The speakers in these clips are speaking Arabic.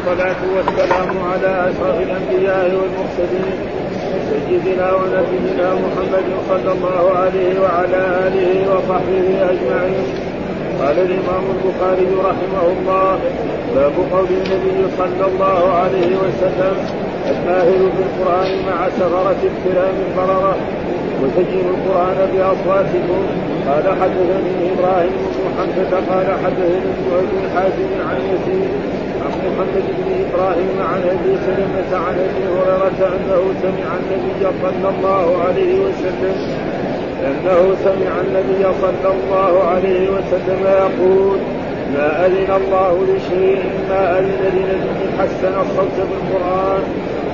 والصلاة والسلام على أشرف الأنبياء والمرسلين سيدنا ونبينا محمد صلى الله عليه وعلى آله وصحبه أجمعين. قال الإمام البخاري رحمه الله باب قول النبي صلى الله عليه وسلم الماهر بالقرآن مع سفرة الكرام البررة وسجلوا القرآن بأصواتكم. قال حدثني إبراهيم بن حمزة قال حدثني أبي حازم عن يزيد عن محمد بن إبراهيم عن أبي سلمة عن أبي هريرة أنه سمع النبي صلى الله عليه وسلم أنه سمع النبي صلى الله عليه وسلم يقول ما أذن الله لشيء ما أذن لنبي حسن الصوت بالقرآن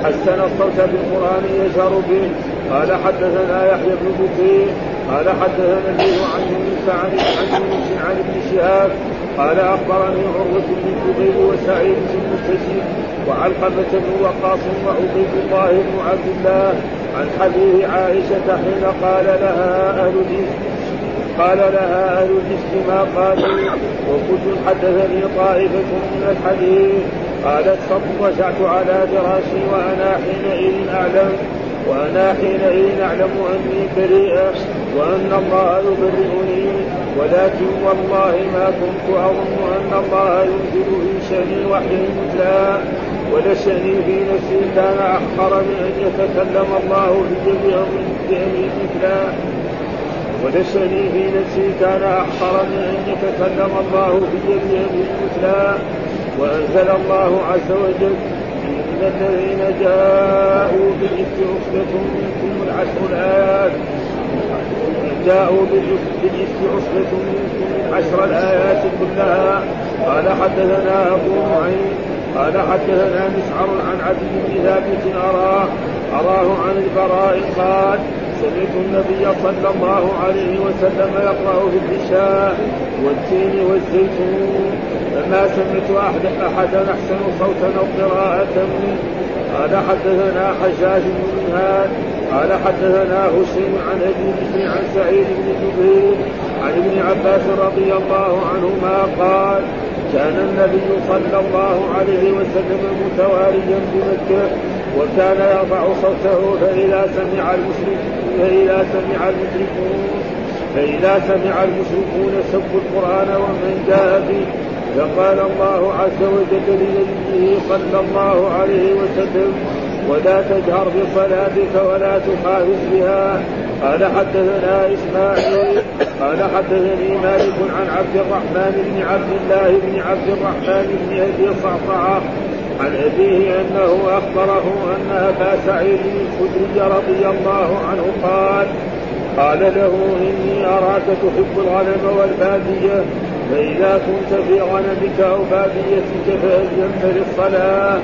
حسن الصوت بالقرآن يجهر به. قال حدثنا يحيى بن بكير قال حدثنا النبي عن يونس عن عن عن ابن شهاب قال أخبرني عروه بن الزبير وسعيد بن المسجد وعلقمة بن وقاص وعبيد الله بن عبد الله عن حديث عائشة حين قال لها أهل الإفك قال لها أهل الإفك ما قالوا وكنت حدثني طائفة من الحديث. قالت فاضطجعت على فراشي وأنا حينئذ أعلم. وأنا حينئذ أعلم أني بريئة وأن الله يبرئني ولكن والله ما كنت أظن أن الله ينزل في شأني وحي مثلا ولشأني في نفسي كان أحقر من أن يتكلم الله في بأمر مثلا ولشأني في نفسي كان أحقر من أن يتكلم الله في بأمر مثلا وأنزل الله عز وجل الذين جاءوا بالإفك عصبة منكم العشر الآيات جاءوا بالإفك عصبة منكم عشر الآيات كلها. قال حدثنا أبو معين قال حدثنا مسعر عن عبد بن ثابت أراه أراه عن البراء قال سمعت النبي صلى الله عليه وسلم يقرأ في العشاء والتين والزيتون. فما سمعت أحد أحدا أحسن صوتا أو قراءة منه. قال حدثنا حجاج بن منهاد قال حدثنا حسين عن أبي بكر عن سعيد بن جبير عن ابن عباس رضي الله عنهما قال كان النبي صلى الله عليه وسلم متواليا بمكة وكان يرفع صوته فإذا سمع المشركون فإذا سمع المشركون فإذا سمع المشركون سبوا القرآن ومن جاء به فقال الله عز وجل لنبيه صلى الله عليه وسلم ولا تجهر بصلاتك ولا تخافت بها. قال حدثنا إسماعيل قال حدثني مالك عن عبد الرحمن بن عبد الله بن عبد الرحمن بن أبي صعصعة عن أبيه أنه أخبره أن أبا سعيد الخدري رضي الله عنه قال قال له إني أراك تحب الغنم والبادية فإذا كنت في غنمك أو باديتك فاذنت للصلاة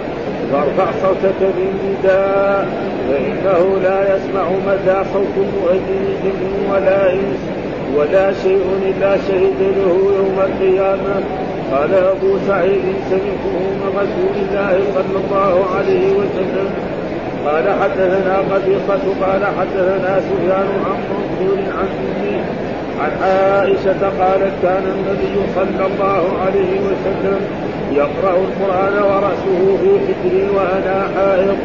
فارفع صوتك بالنداء فإنه لا يسمع مدى صوت المؤذن جن ولا إنس ولا شيء إلا شهد له يوم القيامة. قال أبو سعيد سمعته من رسول الله صلى الله عليه وسلم. قال حدثنا قبيصة قال حدثنا سفيان عن منصور عن عن عائشة قالت كان النبي صلى الله عليه وسلم يقرأ القرآن ورأسه في حجري وأنا حائض.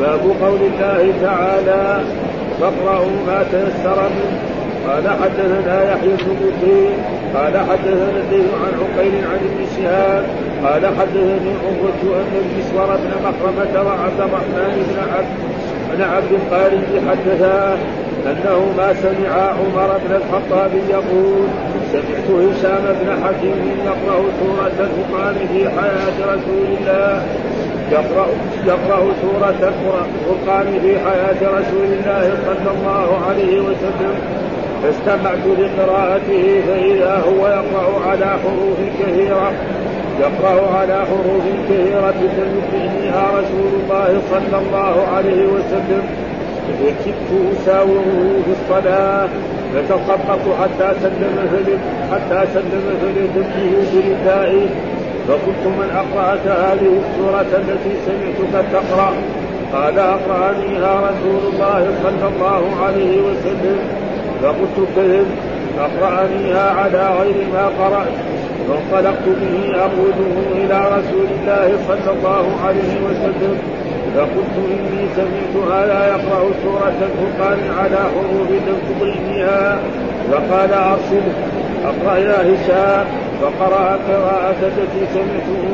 باب قول الله تعالى فاقرأوا ما تيسر منه قال حدثنا يحيى بن بكير قال حدثنا عن عقيل عن ابن شهاب قال حدثني عروة أن المسور بن مخرمة وعبد الرحمن بن عبد بن عبد القاري حدثا أنه ما سمع عمر بن الخطاب يقول سمعت هشام بن حكيم يقرأ سورة الفرقان في حياة رسول الله. يقرأ يقرأ سورة الفرقان في حياة رسول الله صلى الله عليه وسلم. فاستمعت لقراءته فإذا هو يقرأ على حروف كثيرة. يقرأ على حروف كثيرة فيها رسول الله صلى الله عليه وسلم. وكدت أساوره في الصلاة. فتخطط حتى سلم حتى سلم فلتبكيه بردائه فقلت من أقرأك هذه السورة التي سمعتك تقرأ؟ قال أقرأنيها رسول الله صلى الله عليه وسلم. فقلت كذب أقرأنيها على غير ما قرأت. فانطلقت به اقوده إلى رسول الله صلى الله عليه وسلم. فقلت إني سمعت هذا يقرأ سورة الفرقان على حروف لم تطيقها فقال ارسله أقرأ يا هشام فقرأ قراءة التي سمعته.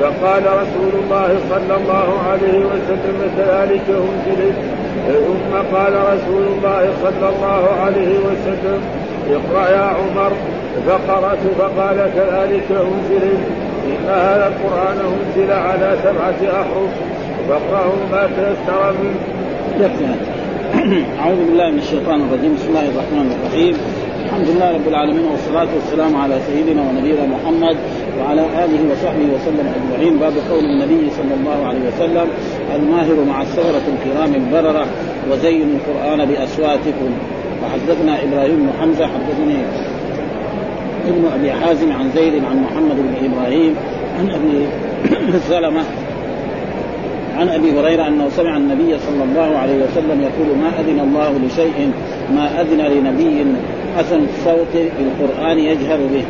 فقال رسول الله صلى الله عليه وسلم كذلك انزلت ثم قال رسول الله صلى الله عليه وسلم اقرأ يا عمر. فقرأت فقال كذلك انزلت إن هذا القرآن أنزل على سبعة أحرف فاقرأوا ما تيسر منه. أعوذ بالله من الشيطان الرجيم. بسم الله الرحمن الرحيم. الحمد لله رب العالمين والصلاة والسلام على سيدنا ونبينا محمد وعلى آله وصحبه وسلم أجمعين. باب قول النبي صلى الله عليه وسلم الماهر مع السفرة الكرام البررة وزينوا القرآن بأصواتكم. وحدثنا إبراهيم بن حمزة حدثني ابن أبي حازم عن زيد عن محمد بن إبراهيم عن أبي سلمة عن أبي هريرة أنه سمع النبي صلى الله عليه وسلم يقول ما أذن الله لشيء ما أذن لنبي حسن الصوت بالقران يجهر به.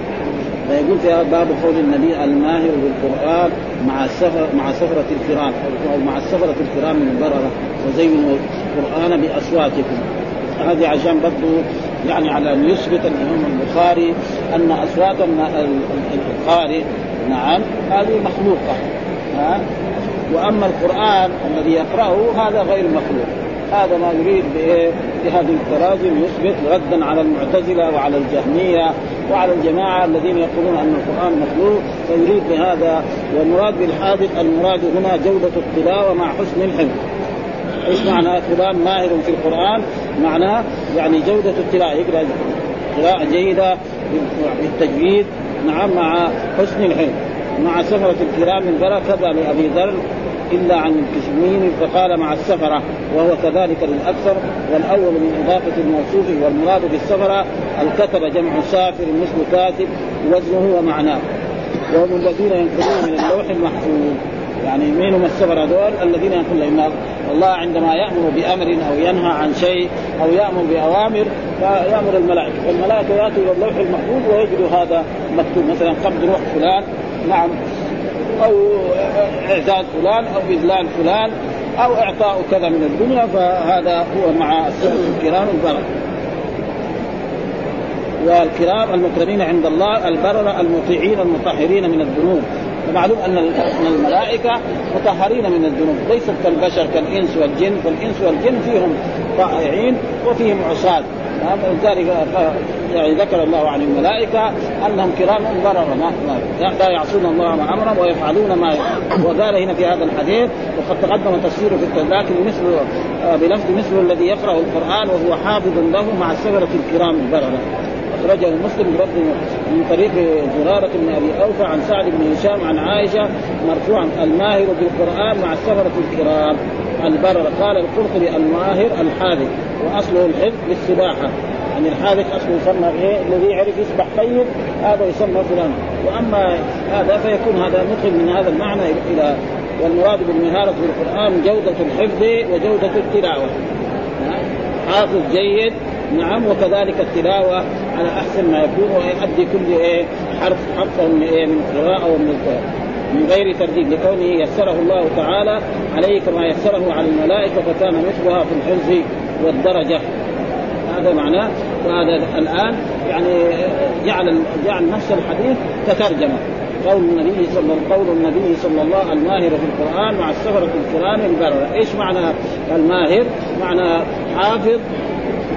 فيقول في باب قول النبي الماهر بالقرآن مع السفر مع سفرة الكرام أو مع السفرة الكرام من بررة وزينوا القرآن بأصواتكم. هذه عشان برضه يعني على أن يثبت الإمام البخاري أن أصوات القارئ نعم هذه مخلوقة ها وأما القرآن الذي يقرأه هذا غير مخلوق هذا ما يريد بإيه؟ بهذه التراجم يثبت ردا على المعتزلة وعلى الجهمية وعلى الجماعة الذين يقولون أن القرآن مخلوق فيريد بهذا والمراد بالحادث المراد هنا جودة التلاوة مع حسن الحفظ. إيش معنى فلان ماهر في القرآن؟ معناه يعني جودة التلاوه يقرأ قراءة جيدة بالتجويد نعم مع حسن الحفظ. مع سفرة الكرام من كذا لأبي ذر إلا عن الكشمين فقال مع السفرة وهو كذلك للأكثر والأول من إضافة الموصوف والمراد بالسفرة الكتب جمع سافر مثل كاتب وزنه ومعناه وهم الذين ينقلون من اللوح المحفوظ يعني مين هم السفر هذول الذين يقول ان الله عندما يأمر بأمر أو ينهى عن شيء أو يأمر بأوامر فيأمر الملائكة فالملائكه ياتوا إلى اللوح المحفوظ ويجدوا هذا مكتوب مثلا قبض روح فلان نعم أو اعداد فلان أو إذلال فلان أو إعطاء كذا من الدنيا فهذا هو مع الكرام البرر والكرام المكرمين عند الله البرر المطيعين المطهرين من الذنوب. ومعلوم أن الملائكة مطهرين من الذنوب. ليست كالبشر كالإنس والجن. فالإنس والجن فيهم طائعين وفيهم عصاة. ولذلك يعني ذكر الله عن الملائكة أنهم كرام بررة ما لا يعصون الله ما أمرهم ويفعلون ما وقال هنا في هذا الحديث وقد تقدم تفسيره في التوراة لكن مثل آه، بلفظ مثل الذي يقرأ القرآن وهو حافظ له مع السفره الكرام البررة. أخرجه مسلم برد من طريق زرارة بن أبي أوفى عن سعد بن هشام عن عائشة مرفوعا الماهر بالقرآن مع السفرة الكرام. البرر قال القرطبي الماهر الحاذق وأصله الحفظ للسباحه يعني الحاذق أصله يسمى إيه؟ الذي يعرف يسبح طيب هذا يسمى فلان. وأما هذا فيكون هذا ندخل من هذا المعنى إلى والمراد بالمهارة في القرآن جودة الحفظ وجودة التلاوة. حافظ جيد نعم وكذلك التلاوة على أحسن ما يكون ويؤدي كل إيه حرف حرفا من إيه من قراءة ومن من غير ترديد لكونه يسره الله تعالى عليه كما يسره على الملائكة فكان مثلها في الحفظ والدرجة. هذا معناه وهذا الآن يعني جعل جعل نفس الحديث كترجمة قول النبي صلى قول النبي صلى الله الماهر في القرآن مع السفرة الكرام البررة، إيش معنى الماهر؟ معنى حافظ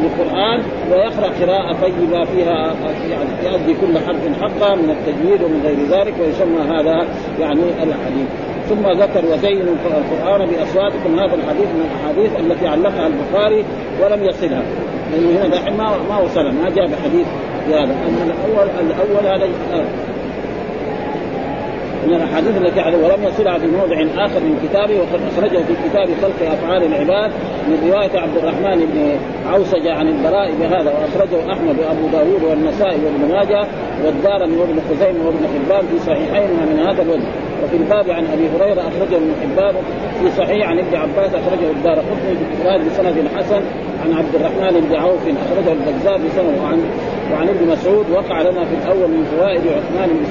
للقرآن ويقرأ قراءة طيبة فيها يعني يؤدي كل حرف حقا من التجويد ومن غير ذلك ويسمى هذا يعني الحديث ثم ذكر وزينوا القرآن بأصواتكم. هذا الحديث من الأحاديث التي علقها البخاري ولم يصلها. لأنه هنا دحين ما ما وصلها ما جاء بحديث بهذا أما الأول الأول هذا من الأحاديث التي عليه ولم يصلها في موضع آخر من كتابه وقد أخرجه في كتاب خلق أفعال العباد من رواية عبد الرحمن بن عوسجة عن البراء بهذا وأخرجه أحمد وأبو داود والنسائي وابن ماجه والدارمي وابن خزيمة وابن حبان في صحيحينها من هذا الوجه. وفي الباب عن أبي هريرة أخرجه ابن حبان في صحيح عن ابن عباس أخرجه الدار قطني بسند حسن عن عبد الرحمن بن عوف أخرجه البزار بسنه وعن وعن ابن مسعود وقع لنا في الأول من فوائد عثمان بن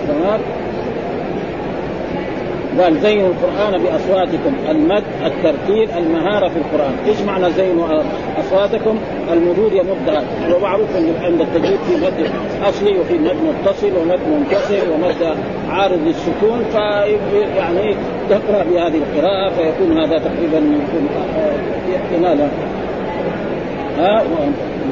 قال زينوا القرآن بأصواتكم المد الترتيل المهارة في القرآن. إيش معنى زينوا أصواتكم؟ المدود يمدها ومعروف عند التجويد في مد أصلي وفي مد متصل ومد منكسر ومد عارض للسكون يعني تقرأ بهذه القراءة فيكون هذا تقريبا ينال ها؟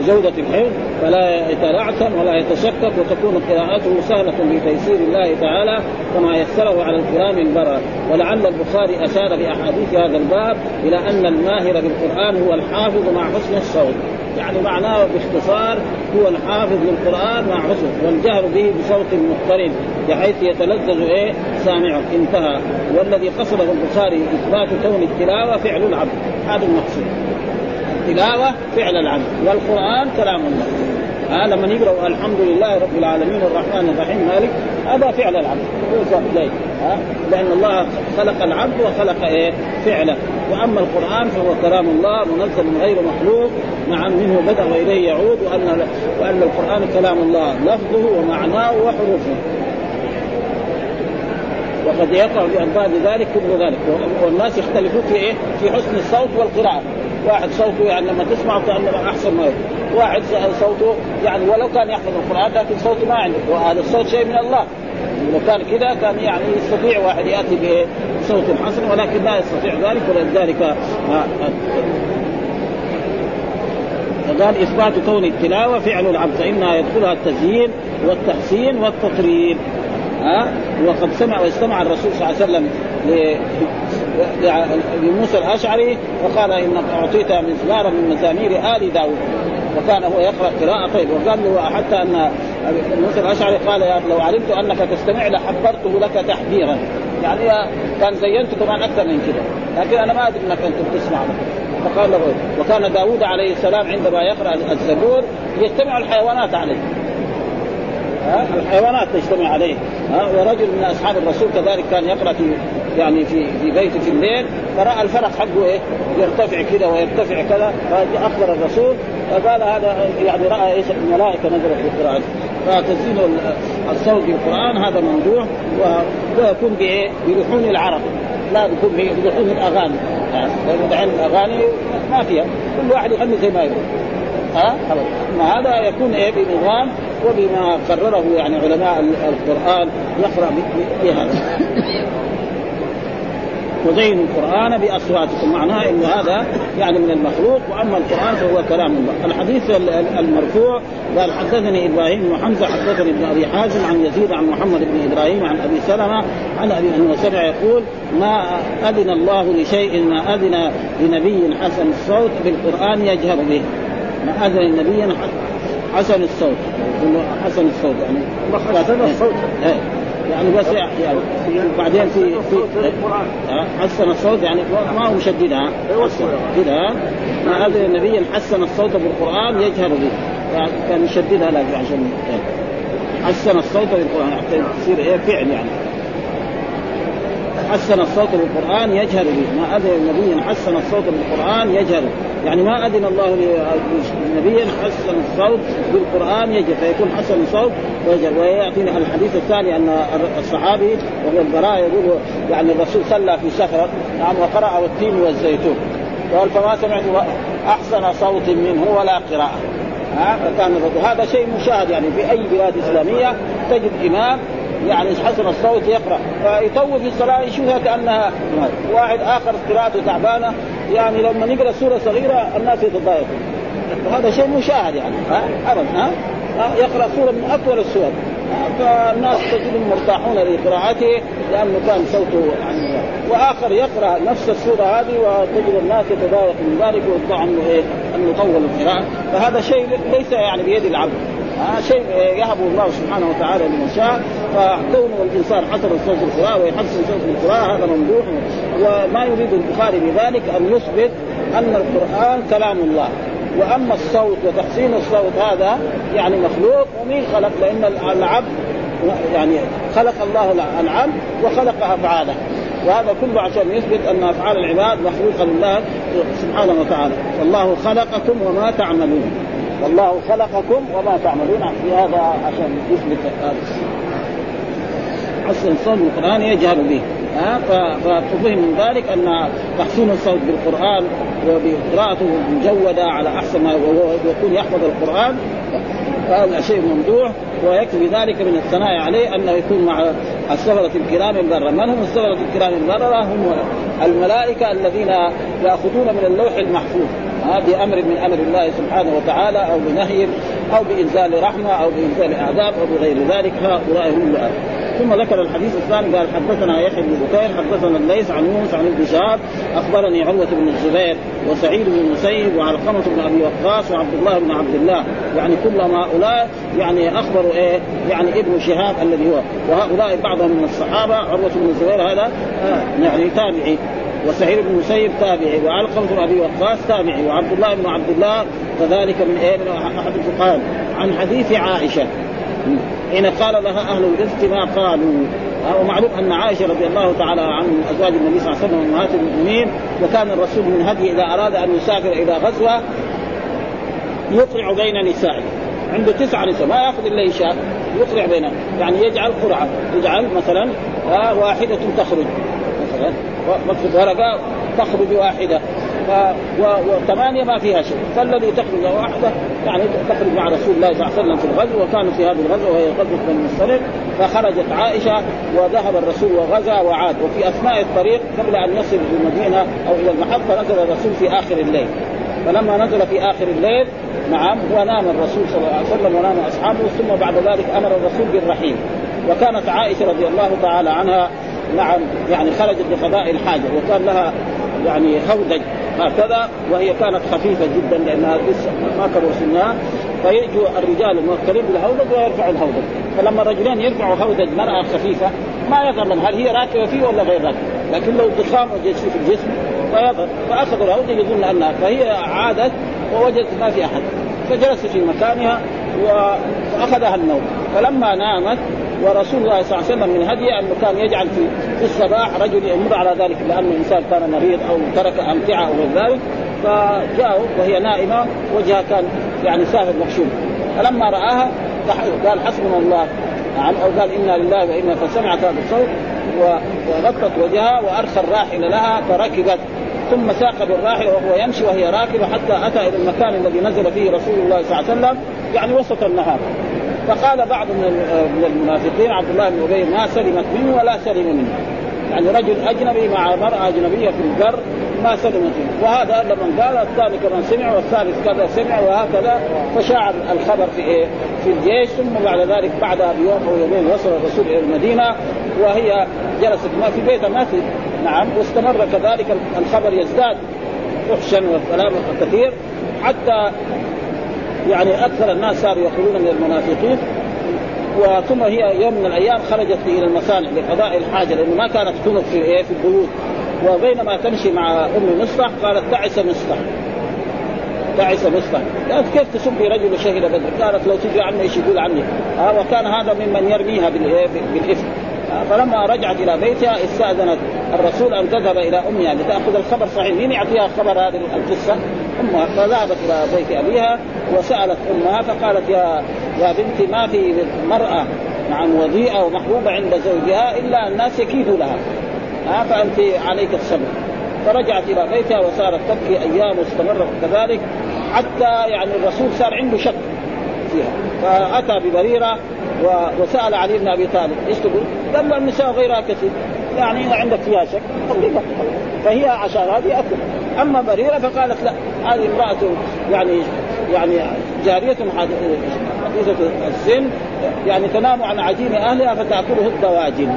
بجودة الحفظ فلا يتلعثم ولا يتشكك وتكون قراءته سهلة بتيسير الله تعالى كما يسره على الكرام البرر ولعل البخاري أشار بأحاديث هذا الباب إلى أن الماهر بالقرآن هو الحافظ مع حسن الصوت. يعني معناه باختصار هو الحافظ للقرآن مع حسن والجهر به بصوت مقترن بحيث يتلذذ إيه؟ سامعه. انتهى. والذي قصده البخاري إثبات كون التلاوة فعل العبد هذا المقصود. التلاوة فعل العبد والقرآن كلام الله. ها لما يقرأ الحمد لله رب العالمين الرحمن الرحيم مالك هذا فعل العبد إليه. ها لأن الله خلق العبد وخلق إيه؟ فعله. وأما القرآن فهو كلام الله منزل غير مخلوق. نعم منه بدأ وإليه يعود وأن وأن القرآن كلام الله. لفظه ومعناه وحروفه. وقد يقع بألفاظ ذلك كل ذلك. والناس يختلفون في إيه؟ في حسن الصوت والقراءة. واحد صوته يعني لما تسمع كانه أحسن ما يكون. واحد صوته يعني ولو كان يحفظ القرآن لكن صوته ما عنده. وهذا الصوت شيء من الله. لو كان كذا كان يعني يستطيع واحد يأتي بصوت حسن ولكن لا يستطيع ذلك ولذلك فقال إثبات كون التلاوة فعل العبد فإنها يدخلها التزيين والتحسين والتطريب ها وقد سمع واستمع الرسول صلى الله عليه وسلم لموسى الأشعري وقال انك أعطيت مزمارا من مزامير آل داود. وكان هو يقرأ قراءة طيب وقال له حتى أن موسى الأشعري قال يا لو علمت أنك تستمع لحبرته لك تحذيرا. يعني كان زينت كمان أكثر من كذا لكن أنا ما أدري إنك أنت بتسمع. فقال له وكان داود عليه السلام عندما يقرأ الزبور يجتمع الحيوانات عليه. الحيوانات تجتمع عليه. ورجل من أصحاب الرسول كذلك كان يقرأ في يعني في في بيته في الليل فرأى الفرق حقه إيه؟ يرتفع كذا ويرتفع كذا فاخبر الرسول فقال هذا يعني رأى إيش؟ الملائكة نزلت في القرآن. فتزيين الصوت بالقران هذا موضوع ويكون بإيه؟ بلحون العرب. لا بيكون بلحون الأغاني. لأنه دحين الأغاني ما فيها. كل واحد يغني زي ما يقول ها؟ خلاص هذا يكون إيه؟ بنظام وبما قرره يعني علماء القرآن يقرا بهذا. وزينوا القرآن بأصواتكم. معناها إن هذا يعني من المخلوق وأما القرآن فهو كلام الله. الحديث المرفوع قال حدثني إبراهيم بن حمزة حدثني ابن أبي حازم عن يزيد عن محمد بن إبراهيم عن أبي سلمة عن أبي انه سمع يقول ما أذن الله لشيء ما أذن لنبي حسن الصوت بالقرآن يجهر به. ما أذن لنبي حسن الصوت. حسن الصوت يعني. حسن الصوت. يعني بس يعني بعدين في في حسن الصوت يعني ما هو مشددها كذا ما اذن النبي حسن الصوت بالقرآن يجهر به. يعني كان يشددها لكن عشان حسن الصوت بالقرآن حتى تصير إيه؟ فعل يعني. حسن الصوت بالقرآن يجهر به. ما أذن النبي حسن الصوت بالقرآن يجهر يعني ما أذن الله لنبي حسن الصوت بالقرآن يجهر. فيكون حسن الصوت ويجهر. وياتينا الحديث الثاني أن الصحابي وهو البراء يقول يعني الرسول صلى في سفر نعم وقرأ والتين والزيتون. قال فما سمعت أحسن صوت منه ولا قراءة. ها؟ فكان هذا شيء مشاهد يعني في أي بلاد إسلامية تجد إمام يعني حسن الصوت يقرأ. فيطول في الصلاة يشوفها كأنها واحد آخر قراءته تعبانة. يعني لما نقرأ سورة صغيرة الناس يتضايقوا وهذا شيء مشاهد يعني ابدا ها؟ يقرأ سورة من أطول السور. فالناس تجدهم مرتاحون لقراءته لأنه كان صوته يعني وآخر يقرأ نفس السورة هذه وتجد الناس يتضايق من ذلك ويطلع عنه إيه؟ إنه يطول القراءة. فهذا شيء ليس يعني بيد العبد. آه شيء يهبه الله سبحانه وتعالى لمن شاء فكون الإنسان حسن صوت القراءه ويحسن صوت القراءه هذا ممدوح وما يريد البخاري بذلك أن يثبت أن القرآن كلام الله. وأما الصوت وتحسين الصوت هذا يعني مخلوق. ومين خلق لأن العبد يعني خلق الله العبد وخلق أفعاله. وهذا كله عشان يثبت أن أفعال العباد مخلوقة لله سبحانه وتعالى. والله خلقكم وما تعملون. والله خلقكم وما تعملون. في هذا عشان يثبت هذا حسن الصوت بالقران يجهر به. ها ففهم من ذلك أن تحسين الصوت بالقرآن وبقراءته مجودة على أحسن ما ويكون يحفظ القرآن. هذا شيء ممدوح ويكفي ذلك من الثناء عليه أنه يكون مع السفرة الكرام البررة، من هم السفرة الكرام البررة؟ هم الملائكة الذين يأخذون من اللوح المحفوظ. بأمر من أمر الله سبحانه وتعالى أو بنهي أو بإنزال رحمة أو بإنزال عذاب أو بغير ذلك. هؤلاء هم ثم ذكر الحديث الثاني قال حدثنا يحيى بن بكير حدثنا الليث عن يونس عن ابن شهاب أخبرني عروة بن الزبير وسعيد بن المسيب وعلقمة بن أبي وقاص وعبد الله بن عبد الله. يعني كلهم هؤلاء يعني أخبروا إيه؟ يعني ابن شهاب الذي هو. وهؤلاء بعضهم من الصحابة عروة بن الزبير هذا آه يعني تابعي. وسعيد بن المسيب تابعي وعلقمة بن أبي وقاص تابعي وعبد الله بن عبد الله كذلك من إيه؟ من أحد الفقهاء. عن حديث عائشة حين قال لها أهل الرزق ما قالوا. ومعلوم أن عائشة رضي الله تعالى عن أزواج النبي صلى الله عليه وسلم امهات المؤمنين وكان الرسول من هدي إذا أراد أن يسافر إلى غزوة يقرع بين نسائه. عنده تسع نساء ما يأخذ إلا شاء يقرع بينهم. يعني يجعل قرعة يجعل مثلا واحدة تخرج. مثلا مكتوب ورقه تخرج واحدة وثمانيه ما فيها شيء. فالذي تخرج واحدة يعني تخرج مع رسول الله صلى الله عليه وسلم في الغزو وكانوا في هذه الغزوه وهي غزوة بني الصليب فخرجت عائشة وذهب الرسول وغزا وعاد. وفي أثناء الطريق قبل أن يصل إلى المدينة أو إلى المحطة نزل الرسول في آخر الليل. فلما نزل في آخر الليل نعم ونام الرسول صلى الله عليه وسلم ونام أصحابه ثم بعد ذلك أمر الرسول بالرحيل. وكانت عائشة رضي الله تعالى عنها نعم يعني خرجت لقضاء الحاجة وكان لها يعني هودج هكذا وهي كانت خفيفة جدا لانها ما كبر سنها فيجوا الرجال الموكلين بالهودج ويرفعوا الهودج فلما الرجلين يرفعوا هودج مرأة خفيفة ما يظهر هل هي راكبة فيه ولا غير راكبة. لكن لو ضخام وجدت في الجسم فيظهر. فأخذوا الهودج يظن أنها فهي عادت ووجدت ما في أحد. فجلست في مكانها وأخذها النوم. فلما نامت ورسول الله صلى الله عليه وسلم من هديه أنه كان يجعل في في الصباح رجل يمر على ذلك لأنه الانسان كان مريض أو ترك أمتعة أو غير ذلك فجاءوا وهي نائمة وجهها كان يعني سافر مخشوم. فلما رآها قال حسبنا الله. نعم أو قال إنا لله وإنا فسمعت هذا الصوت وغطت وجهها وأرسل الراحل لها فركبت. ثم ساق بالراحل وهو يمشي وهي راكبة حتى أتى إلى المكان الذي نزل فيه رسول الله صلى الله عليه وسلم يعني وسط النهار. فقال بعض من من المنافقين عبد الله بن أبي ما سلمت منه ولا سلم منه يعني رجل أجنبي مع مراه أجنبية في البر ما سلمت منه وهذا لمن قال الثاني كمان سمع والثالث كذا سمع وهكذا فشاع الخبر في إيه؟ في الجيش ثم بعد ذلك بعدها بيوم أو يومين وصل الرسول إلى المدينة وهي جلست ما في بيتها ما في نعم واستمر كذلك الخبر يزداد فحشا والكلام كثير حتى يعني أكثر الناس صاروا يخرجون من المنافقين وثم هي يوم من الأيام خرجت إلى المصانع لقضاء الحاجة لأنه ما كانت تنف في إيه في البيوت. وبينما تمشي مع أم مصطح قالت تعس مصطح تعس مصطح قالت كيف تسبي رجل شهد بدر؟ قالت لو تجي عني إيش يقول عني؟ آه وكان هذا ممن يرميها بالاثم آه فلما رجعت إلى بيتها استأذنت الرسول أن تذهب إلى أمها لتأخذ الخبر. صحيح مين يعطيها خبر هذه القصة؟ أمها فذهبت إلى بيت أبيها وسألت أمها فقالت يا يا بنتي ما في مراه نعم وضيئة ومحبوبة عند زوجها إلا الناس يكيدوا لها. ها فأنت عليك الصبر. فرجعت إلى بيتها وصارت تبكي أيام واستمرت كذلك حتى يعني الرسول صار عنده شك فيها. فأتى ببريرة وسأل علي بن أبي طالب إيش تقول؟ قال له النساء غيرها كثير يعني اذا عندك فيها شك. فهي عشان هذه أكل. أما بريره فقالت لا هذه امرأة يعني يعني جارية حديثه السن يعني تنام عن عجين أهلها فتأكله الدواجن.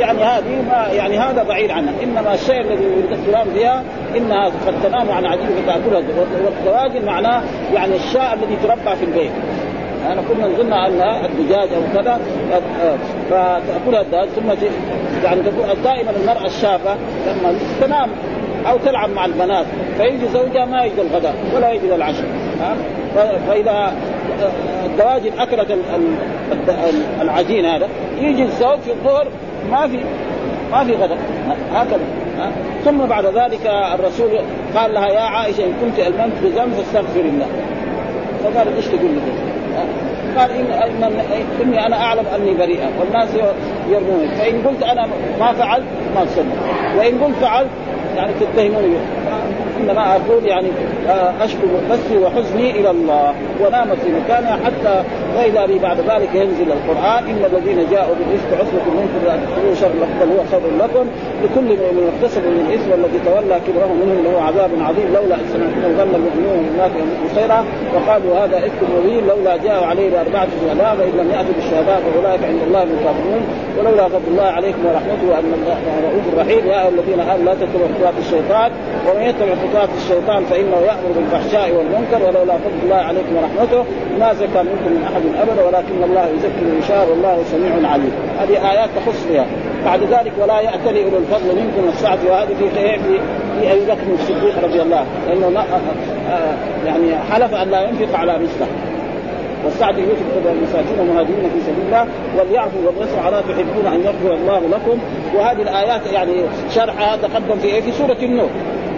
يعني هذه ما يعني هذا بعيد عنها. إنما الشيء الذي يريد بها إنها قد تنام عن عجين فتأكلها والدواجن معناه يعني الشاء الذي تربى في البيت. انا كنا نظن أن الدجاج أو كذا فتأكلها الدجاج ثم يعني دائما المرأة الشابة لما تنام أو تلعب مع البنات فيجي زوجها ما يجد الغداء ولا يجد العشاء فإذا الدواجن أكلت العجين هذا يجي الزوج في الظهر ما في ما في غضب هكذا ثم بعد ذلك الرسول قال لها يا عائشة إن كنت ألممت بذنب فاستغفر الله. فقالت إيش تقول لي قال إن, إن إني أنا أعلم أني بريئة والناس يرموني فإن قلت أنا ما فعلت ما تصدق وإن قلت فعلت يعني تتهموني انما أقول يعني آه، اشكو بثي وحزني إلى الله. ونامت في مكانها حتى واذا بي بعد ذلك ينزل القرآن إن الذين جاءوا بالرزق عصبة منكم لا تحسبوه شر بل هو خير لكم. لكل مؤمن اكتسب من الإثم والذي تولى كبره منهم له عذاب عظيم. لولا ان سمعتم ظن المؤمنون هناك يملكوا خيرا وقالوا هذا إفك مبين. لولا جاءوا عليه بأربعة شهداء فان لم يأتوا بالشهداء فأولئك عند الله من الكافرون ولولا فضل الله عليكم ورحمته وان الله رؤوف رحيم يا أيها الذين آمنوا لا تتبعوا خطوات الشيطان. ومن يتبع خطوات الشيطان فإنه يأمر بالفحشاء والمنكر ولولا فضل الله عليكم ورحمته ما زكى منكم من أحد أبدا ولكن الله يزكي من يشاء والله سميع عليم. هذه آيات تخص بها بعد ذلك ولا يأتلي أولو الفضل منكم والسعه وهذه في في أبي بكر الصديق رضي الله لأنه ما يعني حلف أن لا ينفق على مثله. والسعد يوسف المساكين المهاجرين في سبيل الله وليعفوا وليصفحوا الا تحبون أن يغفر الله لكم. وهذه الآيات يعني شرحها تقدم في في سورة النور.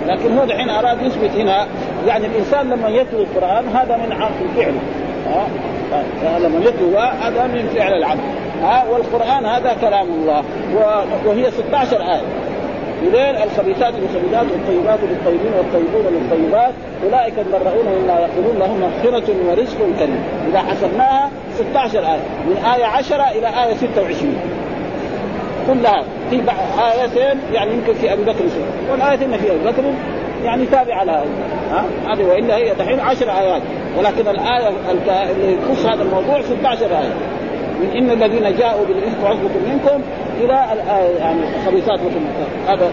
لكن هو الحين أراد يثبت هنا يعني الإنسان لما يتلو القرآن هذا من عقل فعله. ها؟ لما يتلو هذا من فعل العبد ها والقرآن هذا كلام الله. وهي 16 آية. يقول الخبيثات للخبيثات والطيبات للطيبين والطيبون للطيبات. أولئك المبرؤون مما يقولون لهم مغفرة ورزق كريم. إذا حسبناها 16 آية. من آية 10 إلى آية 26 كلها في آيتين يعني يمكن في أبي بكر والآيتين في أبي بكر يعني تابعه لها. ها؟ هذه وإلا هي دحين 10 آيات. ولكن الآية اللي تخص هذا الموضوع 16 آية. من إن الذين جاءوا بالإفك عصبه منكم إلى يعني خبيثات هذا.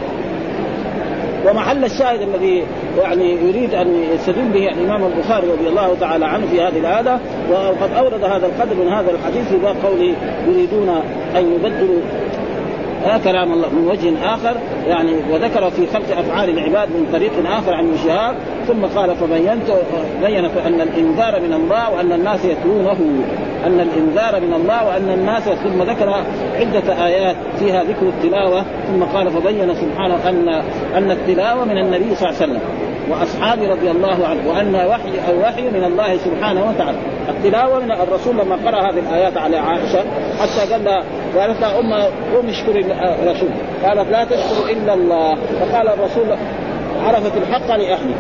ومحل الشاهد الذي يعني يريد أن يستدل به الإمام البخاري رضي الله تعالى عنه في هذه الآية وقد أورد هذا القدر من هذا الحديث في قوله يريدون أن يبدلوا كلام الله من وجه آخر يعني وذكر في خلق أفعال العباد من طريق آخر عن شهاب ثم قال فبينت بين أن الإنذار من الله وأن الناس يتلونه أن الإنذار من الله وأن الناس ثم ذكر عدة آيات فيها ذكر التلاوة ثم قال فبين سبحانه أن أن التلاوة من النبي صلى الله عليه وسلم وأصحابه رضي الله عنه وأن وحي الوحي من الله سبحانه وتعالى. التلاوة من الرسول لما قرأ هذه الآيات على عائشة حتى قال قالت لها ام قوم اشكري الرسول. قالت لا تشكر إلا الله. فقال الرسول عرفت الحق لاهله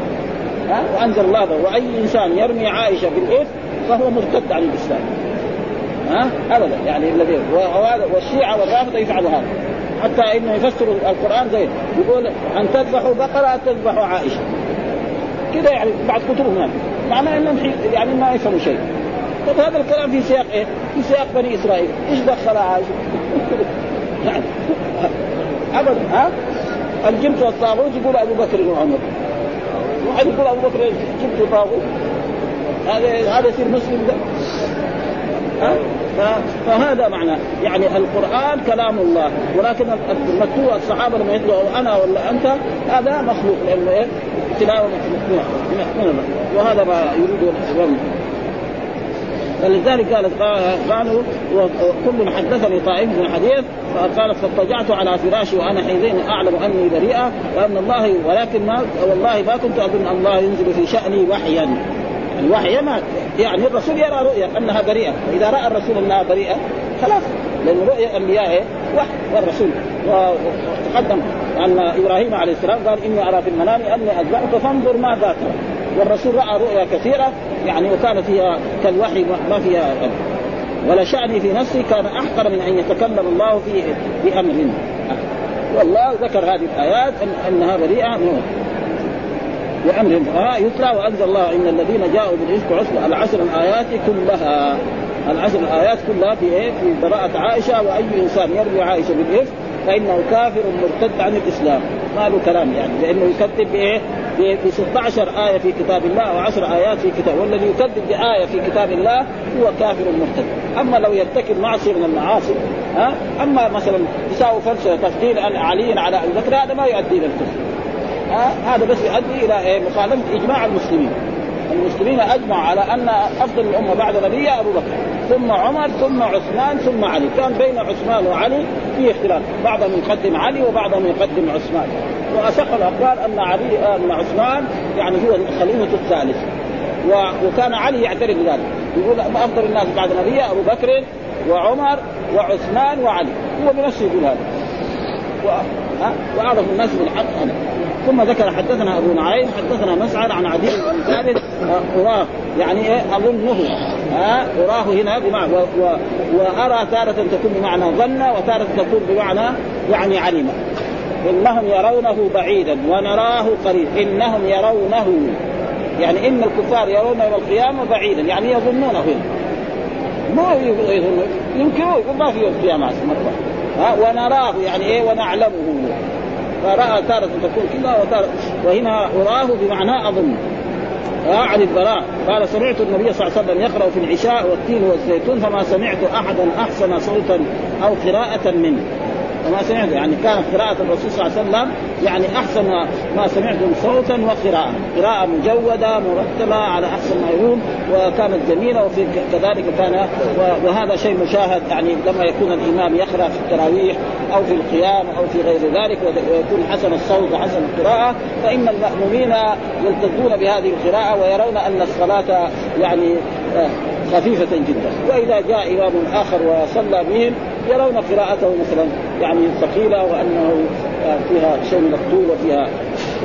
ها؟ وأنزل الله وأي إنسان يرمي عائشة بالاثم فهو مرتد عن الإسلام. ها؟ ابدا. يعني الذي والشيعة والرافضة يفعلوا هذا. حتى انه يفسروا القرآن زي يقول أن تذبحوا بقرة تذبحوا عائشة. كذا يعني بعض كتبهم يعني. معناه إنهم يعني ما يفهموا شيء. طب هذا الكلام في سياق إيه؟ في سياق بني إسرائيل، إيش دخل؟ يعني ابدا ها؟ الجبت والطاغوت يقول أبو بكر وعمر واحد يقول أبو بكر جبت طاغوت. هذا هذا يصير مسلم ده؟ فهذا معنى. يعني القرآن كلام الله. ولكن المكتوب الصحابة لما يتلوا أنا ولا أنت هذا مخلوق لأنه إيه؟ تلاوة الله وهذا ما يريد الإسلام. فلذلك قالت قالوا وكل حدثني طائف من الحديث فقالت فاضطجعت على فراشي وأنا حينئذ أعلم أني بريئة وأن الله ولكن ما والله ما كنت أظن الله ينزل في شأني وحيا. الوحي ما يعني الرسول يرى رؤيا أنها بريئة. إذا رأى الرسول أنها بريئة خلاص لأن رؤيا الأنبياء؟ وحي والرسول. وتقدم أن إبراهيم عليه السلام قال إني أرى في المنام أني أذبحك فانظر ماذا ترى. والرسول رأى رؤيا كثيرة يعني وكانت هي كالوحي ما فيها ولا شأني في نفسي كان أحقر من أن يتكلم الله في بامر والله ذكر هذه الآيات إن إنها بريئة منه بامر ها يتلى وأنزل الله إن الذين جاءوا بالافك عصبة. العشر الآيات كلها العشر الآيات كلها في إيه؟ في براءة عائشة وأي إنسان يروي عائشة بالافك فإنه كافر مرتد عن الإسلام. ما له كلام يعني لأنه يكذب بإيه؟ ب 16 آية في كتاب الله 10 آيات في كتاب والذي يكذب بآية في كتاب الله هو كافر مرتد أما لو يرتكب معصية من المعاصي ها؟ أما مثلا يساوي فلسفة تفضيل علي على أبي بكر هذا ما يؤدي إلى الكفر. هذا بس يؤدي إلى إيه؟ مخالفة إجماع المسلمين. المسلمين أجمعوا على أن أفضل الأمة بعد نبي أبو بكر ثم عمر ثم عثمان ثم علي. كان بين عثمان وعلي فيه اختلاف. بعضهم يقدم علي وبعضهم يقدم عثمان. واصح الأقوال أن علي أن عثمان يعني هو الخليفة الثالث. وكان علي يعترف بذلك. يقول أفضل الناس بعد النبي أبو بكر وعمر وعثمان وعلي. هو بنفسه يقول هذا. وأعرف الناس بالحق أنا. ثم ذكر حدثنا أبو نعيم حدثنا مسعد عن عدي بن ثابت أراه يعني إيه؟ أظنه. أراه هنا بمعنى و... و... وأرى تارة تكون بمعنى ظن وتارة تكون بمعنى يعني علم إنهم يرونه بعيدا ونراه قريب. إنهم يرونه. يعني إن الكفار يرون يوم القيامة بعيدا. يعني يظنونه ما يظنون ينكرون يقول ما في يوم القيامة ها؟ ونراه. يعني إيه؟ ونعلمه. فرأى تارة تكون كذا وتارة. وهنا أراه بمعنى أظن. عن البراء. قال سمعت النبي صلى الله عليه وسلم يقرأ في العشاء والتين والزيتون فما سمعت أحدا أحسن صوتا أو قراءة منه. وما سمعت يعني كانت قراءة الرسول صلى الله عليه وسلم يعني أحسن ما سمعتم صوتا وقراءة. قراءة مجودة مرتبة على أحسن ما يكون وكانت جميلة وفي كذلك كان وهذا شيء مشاهد يعني لما يكون الإمام يقرأ في التراويح أو في القيام أو في غير ذلك ويكون حسن الصوت وحسن القراءة فإن المأمومين يلتزون بهذه القراءة ويرون أن الصلاة يعني آه، خفيفة جدا. وإذا جاء إمام آخر وصلى بهم يرون قراءته مثلا يعني ثقيلة وأنه فيها شيء من الطول وفيها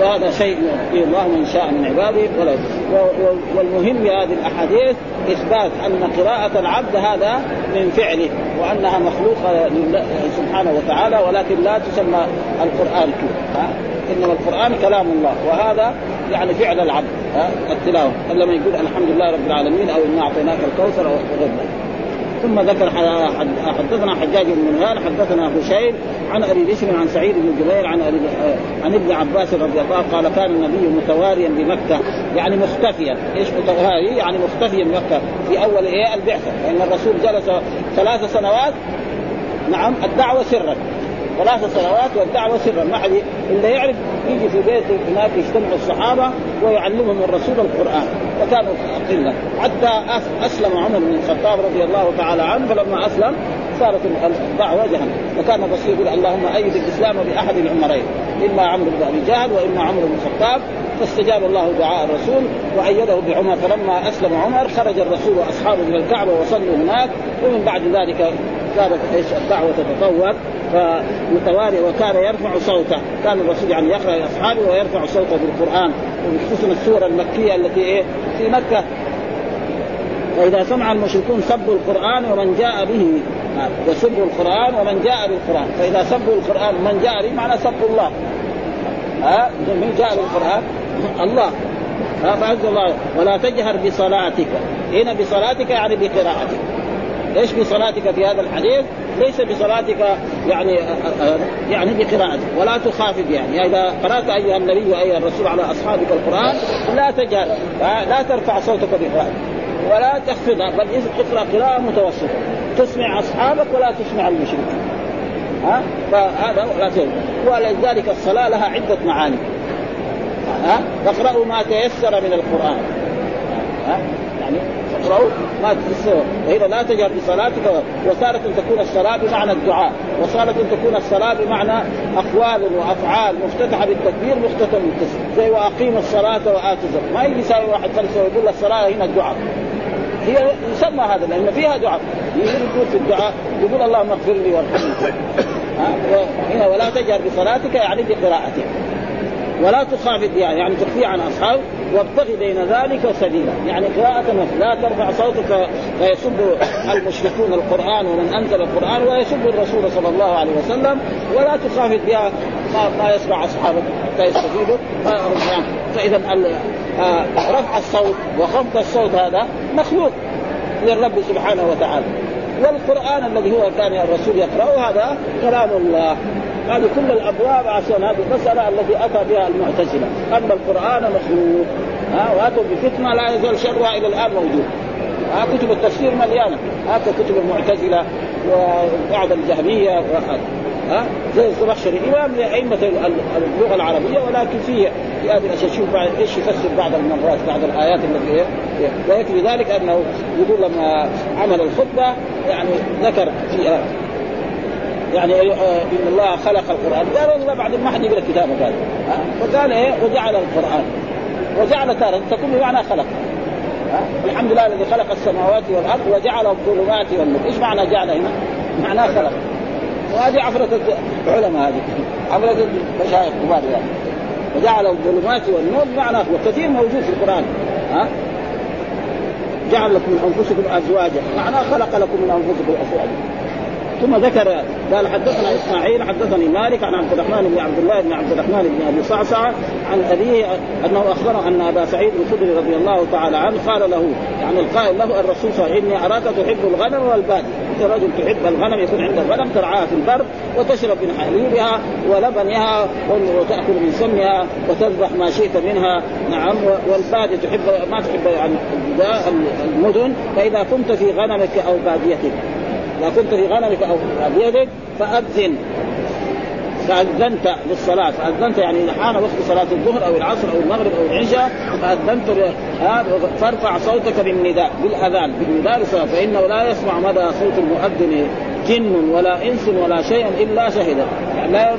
وهذا شيء يعطيه الله من شاء من عباده. ولا والمهم في هذه الأحاديث إثبات أن قراءة العبد هذا من فعله وأنها مخلوقة لله سبحانه وتعالى ولكن لا تسمى القرآن كله إنما القرآن كلام الله وهذا يعني فعل العبد. التلاوة. لما يقول الحمد لله رب العالمين أو إنا أعطيناك الكوثر أو غير ذلك ثم ذكر حدثنا حجاج بن منهال حدثنا هشيم عن أبي بشر عن سعيد بن جبير عن عن ابن عباس رضي الله قال كان النبي متواريا بمكة يعني مختفيا. إيش متواري يعني مختفيا بمكة في أول إيه؟ البعثة. لأن الرسول جلس ثلاث سنوات نعم الدعوة سرا. ثلاث سنوات والدعوة سرا. ما حد الا يعرف يجي في بيته هناك يجتمع الصحابة ويعلمهم الرسول القرآن. وكانوا قله حتى أسلم عمر بن الخطاب رضي الله تعالى عنه فلما أسلم صارت الدعوة جهنم. وكان الرسول يقول اللهم أيد الإسلام بأحد العمرين إما عمرو بن أبي جهل وإما عمرو بن الخطاب فاستجاب الله دعاء الرسول وأيده بعمر. فلما أسلم عمر خرج الرسول وأصحابه من الكعبة وصلوا هناك ومن بعد ذلك كانت إيش؟ الدعوة تتطور. فمتوالي وكان يرفع صوته. كان الرسول يعني يقرأ لأصحابه ويرفع صوته بالقرآن وخصوصا السورة المكية التي إيه؟ في مكة. وإذا سمع المشركون سبوا القرآن ومن جاء به. يسبوا القرآن ومن جاء بالقرآن. فإذا سبوا القرآن من جاء به معنى سبوا الله. ها؟ من جاء بالقرآن؟ الله. فعز الله. ولا تجهر بصلاتك. هنا بصلاتك يعني بقراءتك. إيش بصلاتك في هذا الحديث؟ ليس بصلاتك يعني يعني بقراءتك. ولا تخافت يعني. إذا قرأت أيها النبي وأيها الرسول على أصحابك القرآن لا تجهر لا ترفع صوتك بقراءتك. ولا تخفضها. بل اقرا قراءة متوسطة. تسمع أصحابك ولا تسمع المشركين. ها فهذا لا تجهر ولذلك الصلاة لها عدة معاني. ها فاقرأوا ما تيسر من القرآن. ها اقرأوا ما تيسر وهنا لا تجهر بصلاتك وصارت تكون الصلاة بمعنى الدعاء وصارت تكون الصلاة بمعنى أقوال وأفعال مفتتحة بالتكبير مختتمة بالتسليم. زي وأقيم الصلاة وآتوا ما يجي يساوي واحد خمسة ويقول الصلاة هنا الدعاء. هي يسمى هذا لأن فيها دعاء. يقول في الدعاء يقول اللهم اغفر لي وارحمني. هنا ولا تجهر بصلاتك يعني بقراءتك. ولا تخافت يعني, يعني تخفي عن اصحابه وابتغي بين ذلك سبيلا. يعني قراءة لا ترفع صوتك فيسب المشركون القرآن ومن أنزل القرآن ويسب الرسول صلى الله عليه وسلم ولا تخافت بها. ما, يسمع أصحابك حتى يستفيدوا. فإذا آه، رفع الصوت وخفض الصوت هذا مخلوق للرب سبحانه وتعالى. والقرآن الذي هو كان الرسول يقرأه هذا كلام الله. هذه كل الأبواب عشان هذه المساله التي أتى بها المعتزلة. ان القرآن مخلوق. ها واتوا بفتنة لا يزال شرها إلى الآن موجود. ها كتب التفسير مليانة. هكذا كتب المعتزلة وبعض الجهمية ها زي الزمخشري إمام لأئمة اللغة العربية ولكن فيه في هذه الاشياء شوف إيش يفسر بعض المرات بعض الآيات التي ويكفي ذلك أنه يقول لما عمل الخطبة يعني ذكر في يعني إن الله خلق القرآن. قال والله بعدين ما حد يقرأ كتابه قال. فقال إيه؟ وجعل القرآن. وجعل تارة تكون بمعنى خلق. الحمد لله الذي خلق السماوات والأرض وجعل الظلمات والنور، إيش معنى جعل هنا؟ معناه خلق. وهذه عفرة العلماء هذه. عفرة المشايخ كبار يعني. وجعل الظلمات والنور بمعنى وكثير موجود في القرآن. ها؟ جعل لكم من أنفسكم أزواجا. معناه خلق لكم من أنفسكم أزواجا. ثم ذكر قال حدثنا إسماعيل حدثني مالك عن عبد الرحمن بن عبد الله بن عبد الرحمن بن أبي صعصع عن أبيه أنه اخبره أن أبا سعيد الخدري رضي الله تعالى عنه قال له يعني القائل له الرسول صلى الله عليه وسلم إني أراك تحب الغنم والبادي. أنت رجل تحب الغنم يكون عندك غنم ترعاها في البر وتشرب من حليبها ولبنها وتأكل من سمنها وتذبح ما شئت منها. نعم والبادي تحب ما تحب يعني المدن فإذا كنت في غنمك أو باديتك. إذا كنت في غنمك أو بيدك فأذن. فأذنت للصلاة. فأذنت يعني إذا حان وقت صلاة الظهر أو العصر أو المغرب أو العشاء فأذنت فارفع صوتك بالنداء بالأذان. بالنداء للصلاة. فإنه لا يسمع مدى صوت المؤذن جن ولا إنس ولا شيء إلا شهد. يعني لا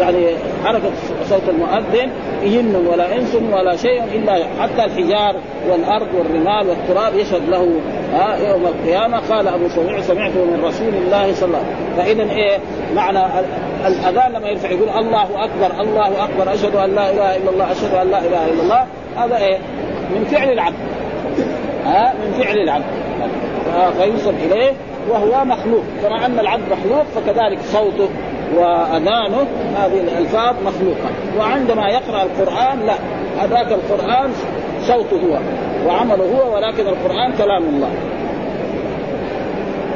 يعني حركة صوت المؤذن جن ولا إنس ولا شيء إلا حتى الحجار والأرض والرمال والتراب يشهد له ها يوم القيامة. قال أبو سميع سمعته من رسول الله صلى الله عليه وسلم. فاذا إيه؟ معنى الأذان لما يرفع يقول الله أكبر الله أكبر أشهد أن لا إله إلا الله أشهد أن لا إله إلا الله. هذا إيه؟ من فعل العبد. ها من فعل العبد. فيوصل إليه وهو مخلوق. كما أن العبد مخلوق فكذلك صوته. وأذانه هذه الألفاظ مخلوقة. وعندما يقرأ القرآن لا. هذاك القرآن صوته هو وعمله هو ولكن القرآن كلام الله.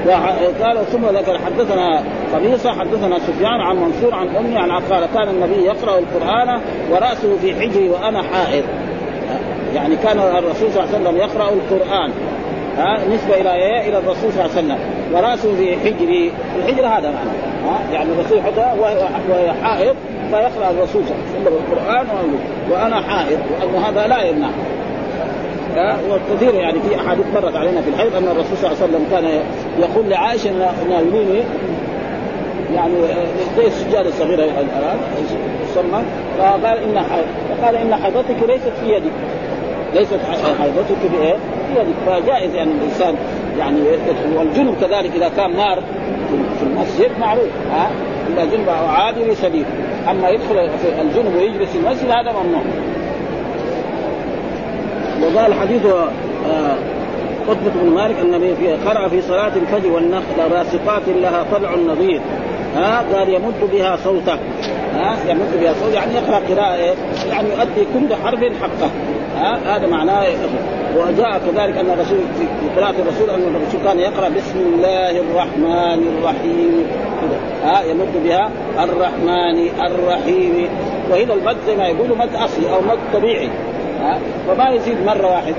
وقال ثم ذكر حدثنا قبيصة حدثنا سفيان عن منصور عن أمي عن قال كان النبي يقرأ القرآن ورأسه في حجري وأنا حائض. يعني كان الرسول صلى الله عليه وسلم يقرأ القرآن. ها نسبة إلى إيه؟ إلى الرسول صلى الله عليه وسلم. ورأسه في حجري. الحجر هذا معنى. ها يعني الرسول يحطها وهي حائض فيقرأ الرسول صلى الله عليه وسلم القرآن وأنا حائض وأن هذا لا يمنع. وكثير يعني في أحاديث مرت علينا في الحيض أن الرسول صلى الله عليه وسلم كان يقول لعائشة ناوليني يعني زي السجادة الصغيرة الآن تسمى فقال إن فقال إن حيضتك ليست في يدك. ليست حيضتك في إيه؟ في يدك. فجائز يعني الإنسان يعني والجنب كذلك إذا كان نار في المسجد معروف ها؟ إذا جنب أو عابر سبيل أما يدخل في الجنب ويجلس في المسجد هذا ممنوع. وقال حديث آه قطبة بن مالك النبي في قرأ في صلاة الفجر والنخل راسقات لها طلع نظير ها؟ قال يمد بها صوته ها؟ يمد بها صوته يعني يقرأ قراءة يعني يؤدي كل حرف حقه. هذا معناه وجاء كذلك أن الرسول في قراءة الرسول أن الرسول كان يقرأ بسم الله الرحمن الرحيم. ها يمد بها الرحمن الرحيم. وهنا المد زي ما يقولوا مد أصلي أو مد طبيعي. فما يزيد مرة واحد.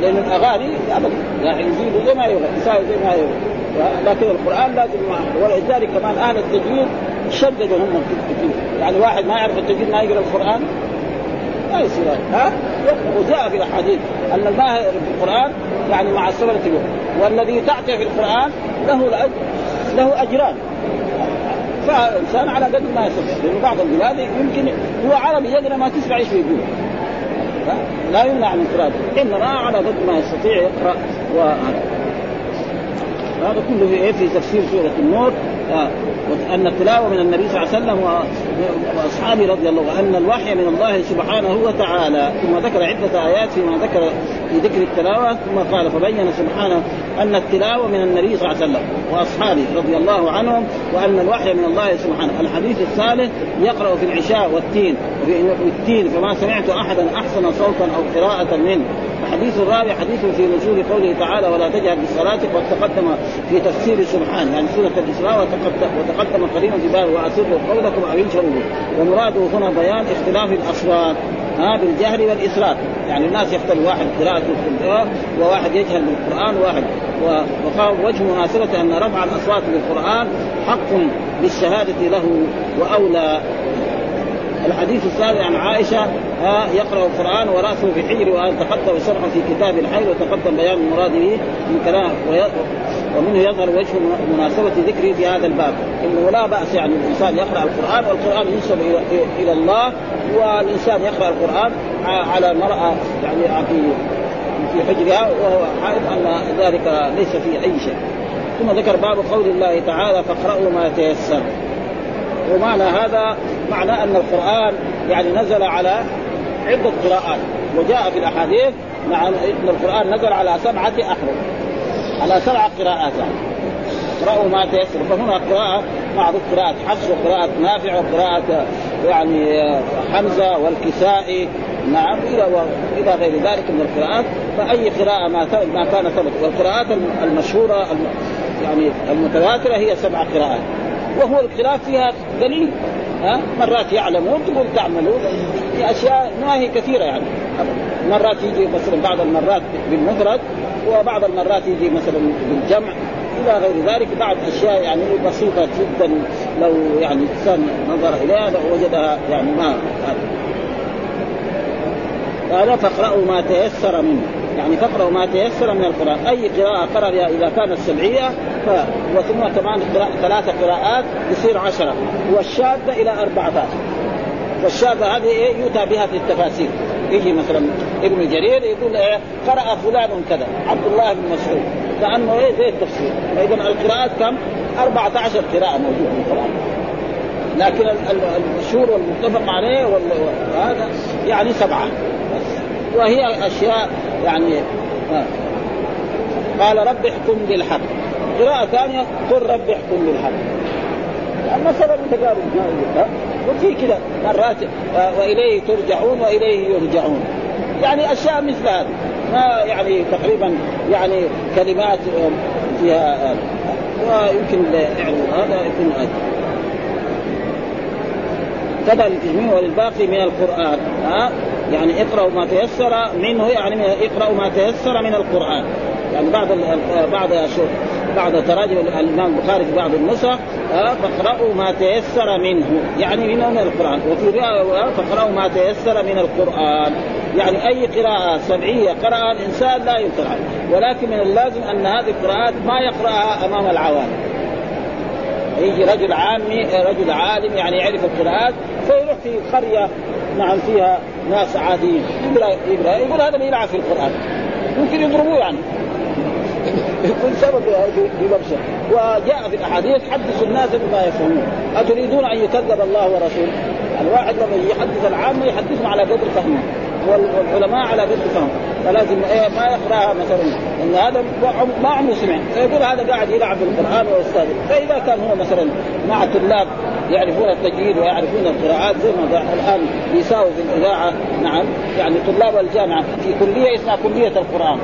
لأن الأغاني ابدا. يعني يزيد زي ما يبغى يساوي زي ما يبغى لكن القرآن لازم ولذلك كمان أهل التجويد شددوا هم كثير يعني واحد ما يعرف التجويد ما يقرأ القرآن ما يصير ها؟ وجاء في الأحاديث أن الماهر في القرآن يعني مع السبب والذي تعطي في القرآن له الأجر له أجران. فالإنسان على قدر ما يستطيع لأن بعض البلاد يمكن هو عربي يقرأ ما تسمع إيش بيقول. لا يمنع من قراءته. انما على قد ما يستطيع يقرأ وهذا. هذا كله في في تفسير سورة النور. وأن التلاوه من النبي صلى الله عليه وسلم وأصحابه رضي الله وان الوحي من الله سبحانه وتعالى. ثم ذكر عدة آيات فيما ذكر في ذكر التلاوة ثم قال فبين سبحانه أن التلاوة من النبي صلى الله عليه وسلم وأصحابه رضي الله عنهم وأن الوحي من الله سبحانه. الحديث الثالث يقرأ في العشاء والتين وفي التين فما سمعت أحدا أحسن صوتا أو قراءة منه. الحديث الرابع حديث في نزول قوله تعالى ولا تجهر بصلاتك وتقدم في تفسير سبحانه يعني سورة الإسراء وتقدم, قريبا في باب وأسروا قولكم أو انشروا ومراده هنا بيان اختلاف الأصوات ها بالجهر والاسرار يعني الناس يختلف واحد قراءته في وواحد يجهل بالقرآن وواحد وقال وجه مناسبة أن رفع الأصوات بالقرآن حق بالشهادة له وأولى الحديث السابع عن عائشة ها يقرأ القرآن ورأسه في حجر وأن تقدم شرحا في كتاب الحي وتقدم بيان المراد به من كلام ومنه يظهر وجه مناسبة ذكره في هذا الباب. إنه لا بأس يعني الإنسان يقرأ القرآن والقرآن ينسب إلى الله والإنسان يقرأ القرآن على المراه يعني في في حجرها وهو عارف أن ذلك ليس فيه أي شيء. ثم ذكر باب قول الله تعالى فاقرأوا ما تيسر. ومعنى هذا معنى أن القرآن يعني نزل على عدة قراءات وجاء في الأحاديث مع أن القرآن نزل على سبعة أحرف على سبع قراءات. اقرأوا ما تيسر. فهنا قراءة معروف قراءة حفص وقراءة نافع وقراءة يعني حمزة والكسائي. نعم إلى إلى غير ذلك من القراءات. فأي قراءة ما ما كان ثبت. والقراءات المشهورة يعني المتواترة هي سبع قراءات. وهو الخلاف فيها دليل. ها مرات يعلمون تقول تعملون في اشياء ما هي كثيره يعني مرات يجي مثلا بعض المرات بالمفرد وبعض المرات يجي مثلا بالجمع إلى غير ذلك بعض اشياء يعني بسيطه جدا لو يعني الانسان نظر اليها وجدها يعني ما هذا فاقرأوا ما تيسر منه يعني فاقرأوا ما تيسر من القرآن أي قراءة قرأ إذا كانت سبعية ف... وثم كمان ثلاثة قراءات يصير عشرة. والشاذة إلى أربعة عشر والشاذة هذه إيه؟ يؤتى بها في التفاسير. يجي مثلا ابن جرير يقول إيه؟ قرأ فلان كذا عبد الله بن مسعود. كأنه إيه؟ زي التفسير. فإذا القراءات كم؟ 14 قراءة موجودة في القرآن. لكن المشهور والمتفق عليه وهذا يعني سبعة. وهي أشياء يعني آه. قال رب احكم بالحق. قراءة ثانية قل رب احكم بالحق. أما سبب متقارب وفي كذا. مرات وإليه ترجعون وإليه يرجعون. يعني أشياء مثل هذه. ما يعني تقريبا يعني كلمات فيها ويمكن يعني هذا يكون أجل كذا للتجميع وللباقي من القرآن ها. يعني اقرأوا ما تيسر منه يعني اقرأوا ما تيسر من القرآن. يعني بعض بعض بعض تراجم الإمام البخاري في بعض النسخ فاقرأوا ما تيسر منه. يعني منه من القرآن؟ وفي رواية فاقرأوا ما تيسر من القرآن. يعني أي قراءة سبعية قرأها الإنسان لا ينكر ولكن من اللازم أن هذه القراءات ما يقرأها أمام العوام. يجي رجل عامي رجل عالم يعني يعرف القراءات فيروح في قرية نعم فيها ناس عاديين. يقرا يقرا يقول هذا بيلعب في القرآن. ممكن يضربوه يعني. يكون سبب في لبسه وجاء في الأحاديث حدثوا الناس بما يفهمون. أتريدون أن يكذب الله ورسوله؟ الواحد لما يحدث العامة يحدثهم على قدر فهمه. والعلماء على قدر فهم فلازم إيه ما يقراها مثلا. إن هذا ما عمره سمع فيقول هذا قاعد يلعب بالقران ويستهزئ فإذا كان هو مثلا مع طلاب يعرفون التجويد ويعرفون القراءات زي ما الآن بيساووا في الإذاعة. نعم. يعني طلاب الجامعة في كلية اسمها كلية القرآن.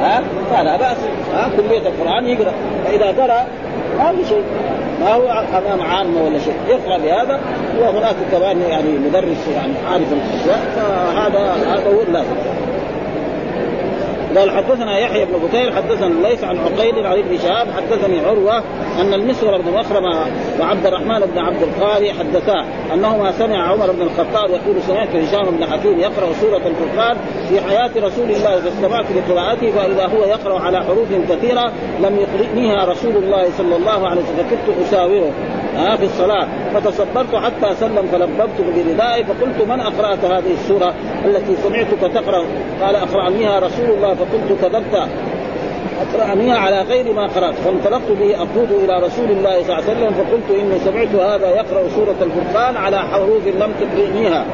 ها؟ فلا بأس. ها؟ كلية القرآن يقرأ. فإذا قرأ ما في شيء. ما هو أمام عامه ولا شيء. يقرا بهذا وهناك كمان يعني مدرس يعني عارف الأشياء فهذا هذا هو اللازم. قال حدثنا يحيى بن بكير حدثنا الليث عن عقيل عن ابن شهاب حدثني عروة أن المسور بن مخرمة وعبد الرحمن بن عبد القاري حدثاه أنهما سمع عمر بن الخطاب يقول سمعت هشام بن حكيم يقرأ سورة الفرقان في حياة رسول الله فاستمعت لقراءته فاذا هو يقرأ على حروف كثيرة لم يقرئنيها رسول الله صلى الله عليه وسلم فكنت أساوره آه في الصلاة فتصبرت حتى سلم فلببت بردائي فقلت من أقرأت هذه السورة التي سمعتك تقرأ؟ قال أقرأنيها رسول الله فقلت كذبت أقرأنيها على غير ما قرأت فانطلقت به أقود إلى رسول الله صلى الله عليه وسلم فقلت إني سمعت هذا يقرأ سورة الفرقان على حروف لم تقرئنيها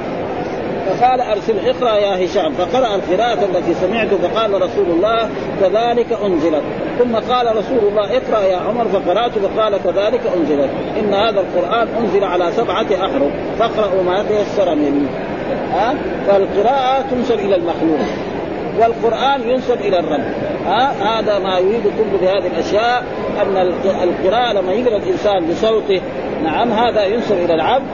فقال أرسل اقرأ يا هشام فقرأ القراءة التي سمعت فقال رسول الله كذلك أنزلت. ثم قال رسول الله اقرأ يا عمر فقرأت فقال كذلك أنزلت. إن هذا القرآن أنزل على سبعة أحرف فاقرأوا ما تيسر منه. ها؟ فالقراءة تنسب إلى المخلوق. والقرآن ينسب إلى الرب. ها؟ هذا ما يريد كل بهذه الأشياء أن القراءة لما يقرأ الإنسان بصوته نعم هذا ينسب إلى العبد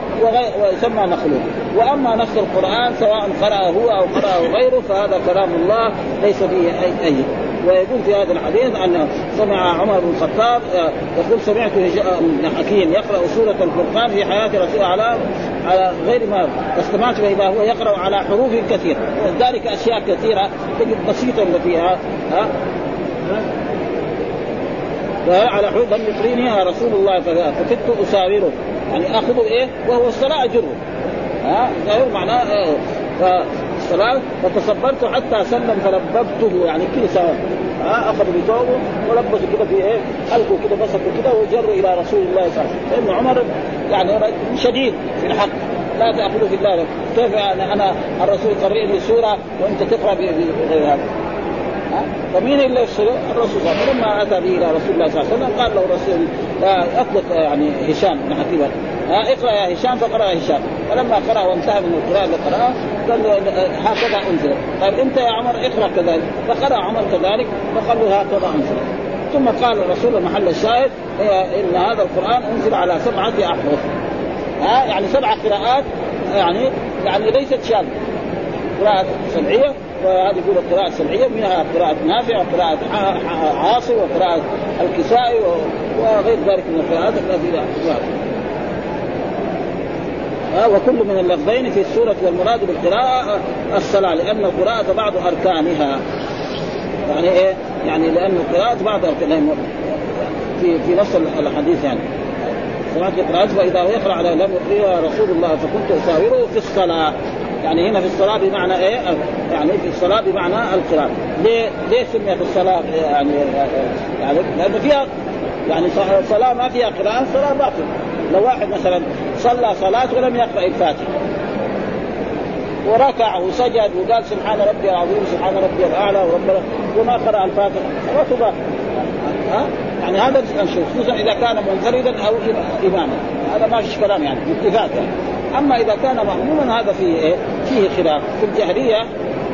ويسمى مخلوق وأما نفس القرآن سواء قرأه هو أو قرأه غيره فهذا كلام الله ليس فيه اي أي ويقول في هذا الحديث أن سمع عمر بن الخطاب آه، يقول سمعت ابن حكيم يقرأ سورة الفرقان في حياة رسول على على غير ما استمعت فاذا هو يقرأ على حروف كثيرة. ولذلك أشياء كثيرة تجد بسيطة فيها. ها؟ على لم يقريني رسول الله فكدت أساوره. يعني اخذه إيه؟ وهو الصلاة اجره ها؟ معناه إيه؟ فالصلاه فتصبرت حتى سلم فلببته يعني كذا سواء ها أخذ بثوبه ولبسه كده في إيه حلقه كده مسكه كده وجره إلى رسول الله صلى الله عليه وسلم. لأن عمر يعني شديد في الحق. لا تاخذوا في الله كيف يعني أنا الرسول يقرئ لي سوره وأنت تقرأ بغير هذا فمين إلا الرسول صلى الله عليه وسلم. لما أتى به إلى رسول الله صلى الله عليه وسلم قال له الرسول اطلق يعني هشام بن حكيم اقرأ يا هشام فقرأ هشام. فلما قرأ وانتهى من القراءة اللي قال له هكذا أنزل. قال أنت يا عمر اقرأ كذلك. فقرأ عمر كذلك فقال له هكذا أنزل. ثم قال الرسول محل الشاهد إن هذا القرآن أنزل على سبعة أحرف. ها يعني سبع قراءات يعني يعني ليست شاذة. قراءة سبعية وهذه يقول القراءة السبعية منها قراءة نافع وقراءة عاصم وقراءة الكسائي وغير ذلك من القراءات التي ها وكل من اللفظين في السورة والمراد بالقراءة الصلاة لأن القراءة بعض أركانها. يعني إيه؟ يعني لأن القراءة بعض أركانها. في في نص الحديث يعني. سمعت قراءة فإذا يقرأ على لم يقرأ رسول الله فكنت أساوره في الصلاة. يعني هنا في الصلاة بمعنى إيه؟ يعني في الصلاة بمعنى القراءة ليه ليه سميت الصلاة؟ يعني يعني لأن فيها يعني صلاة ما فيها قراءة صلاة باطلة. لو واحد مثلا صلى صلاة ولم يقرأ الفاتحة وركع وسجد وقال سبحان ربي العظيم سبحان ربي الأعلى وربنا وما قرأ الفاتحة صلاته باطلة. ها؟ يعني هذا نشوف خصوصا إذا كان منفردا أو إماما. هذا ما فيش كلام يعني اتفاق يعني. أما إذا كان ماموما هذا فيه إيه؟ فيه خلاف. في الجهرية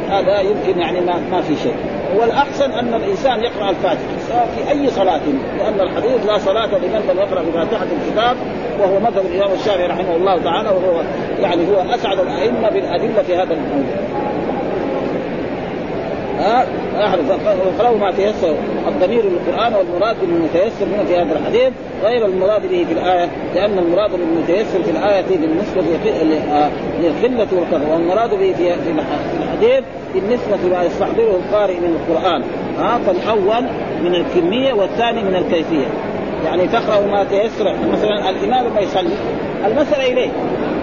هذا يمكن يعني ما, ما في شيء. والأحسن أن الإنسان يقرأ الفاتحة سواء في أي صلاة لأن الحديث لا صلاة لمن لم يقرأ بفاتحه الكتاب وهو مذهب الإمام الشافعي رحمه الله تعالى وهو يعني هو أسعد الأئمة بالأدلة في هذا الموضوع. ها ما تيسر الضمير للقرآن والمراد بالمتيسر منه في هذا الحديث غير المراد به في الآية لأن المراد بالمتيسر في الآية بالنسبة للقله والكثره والمراد به في الحديث بالنسبة لما يستحضره القارئ من القرآن. ها فالأول من الكمية والثاني من الكيفية. يعني تقرأ ما تيسر مثلا الإمام لما يصلي المسألة إليه.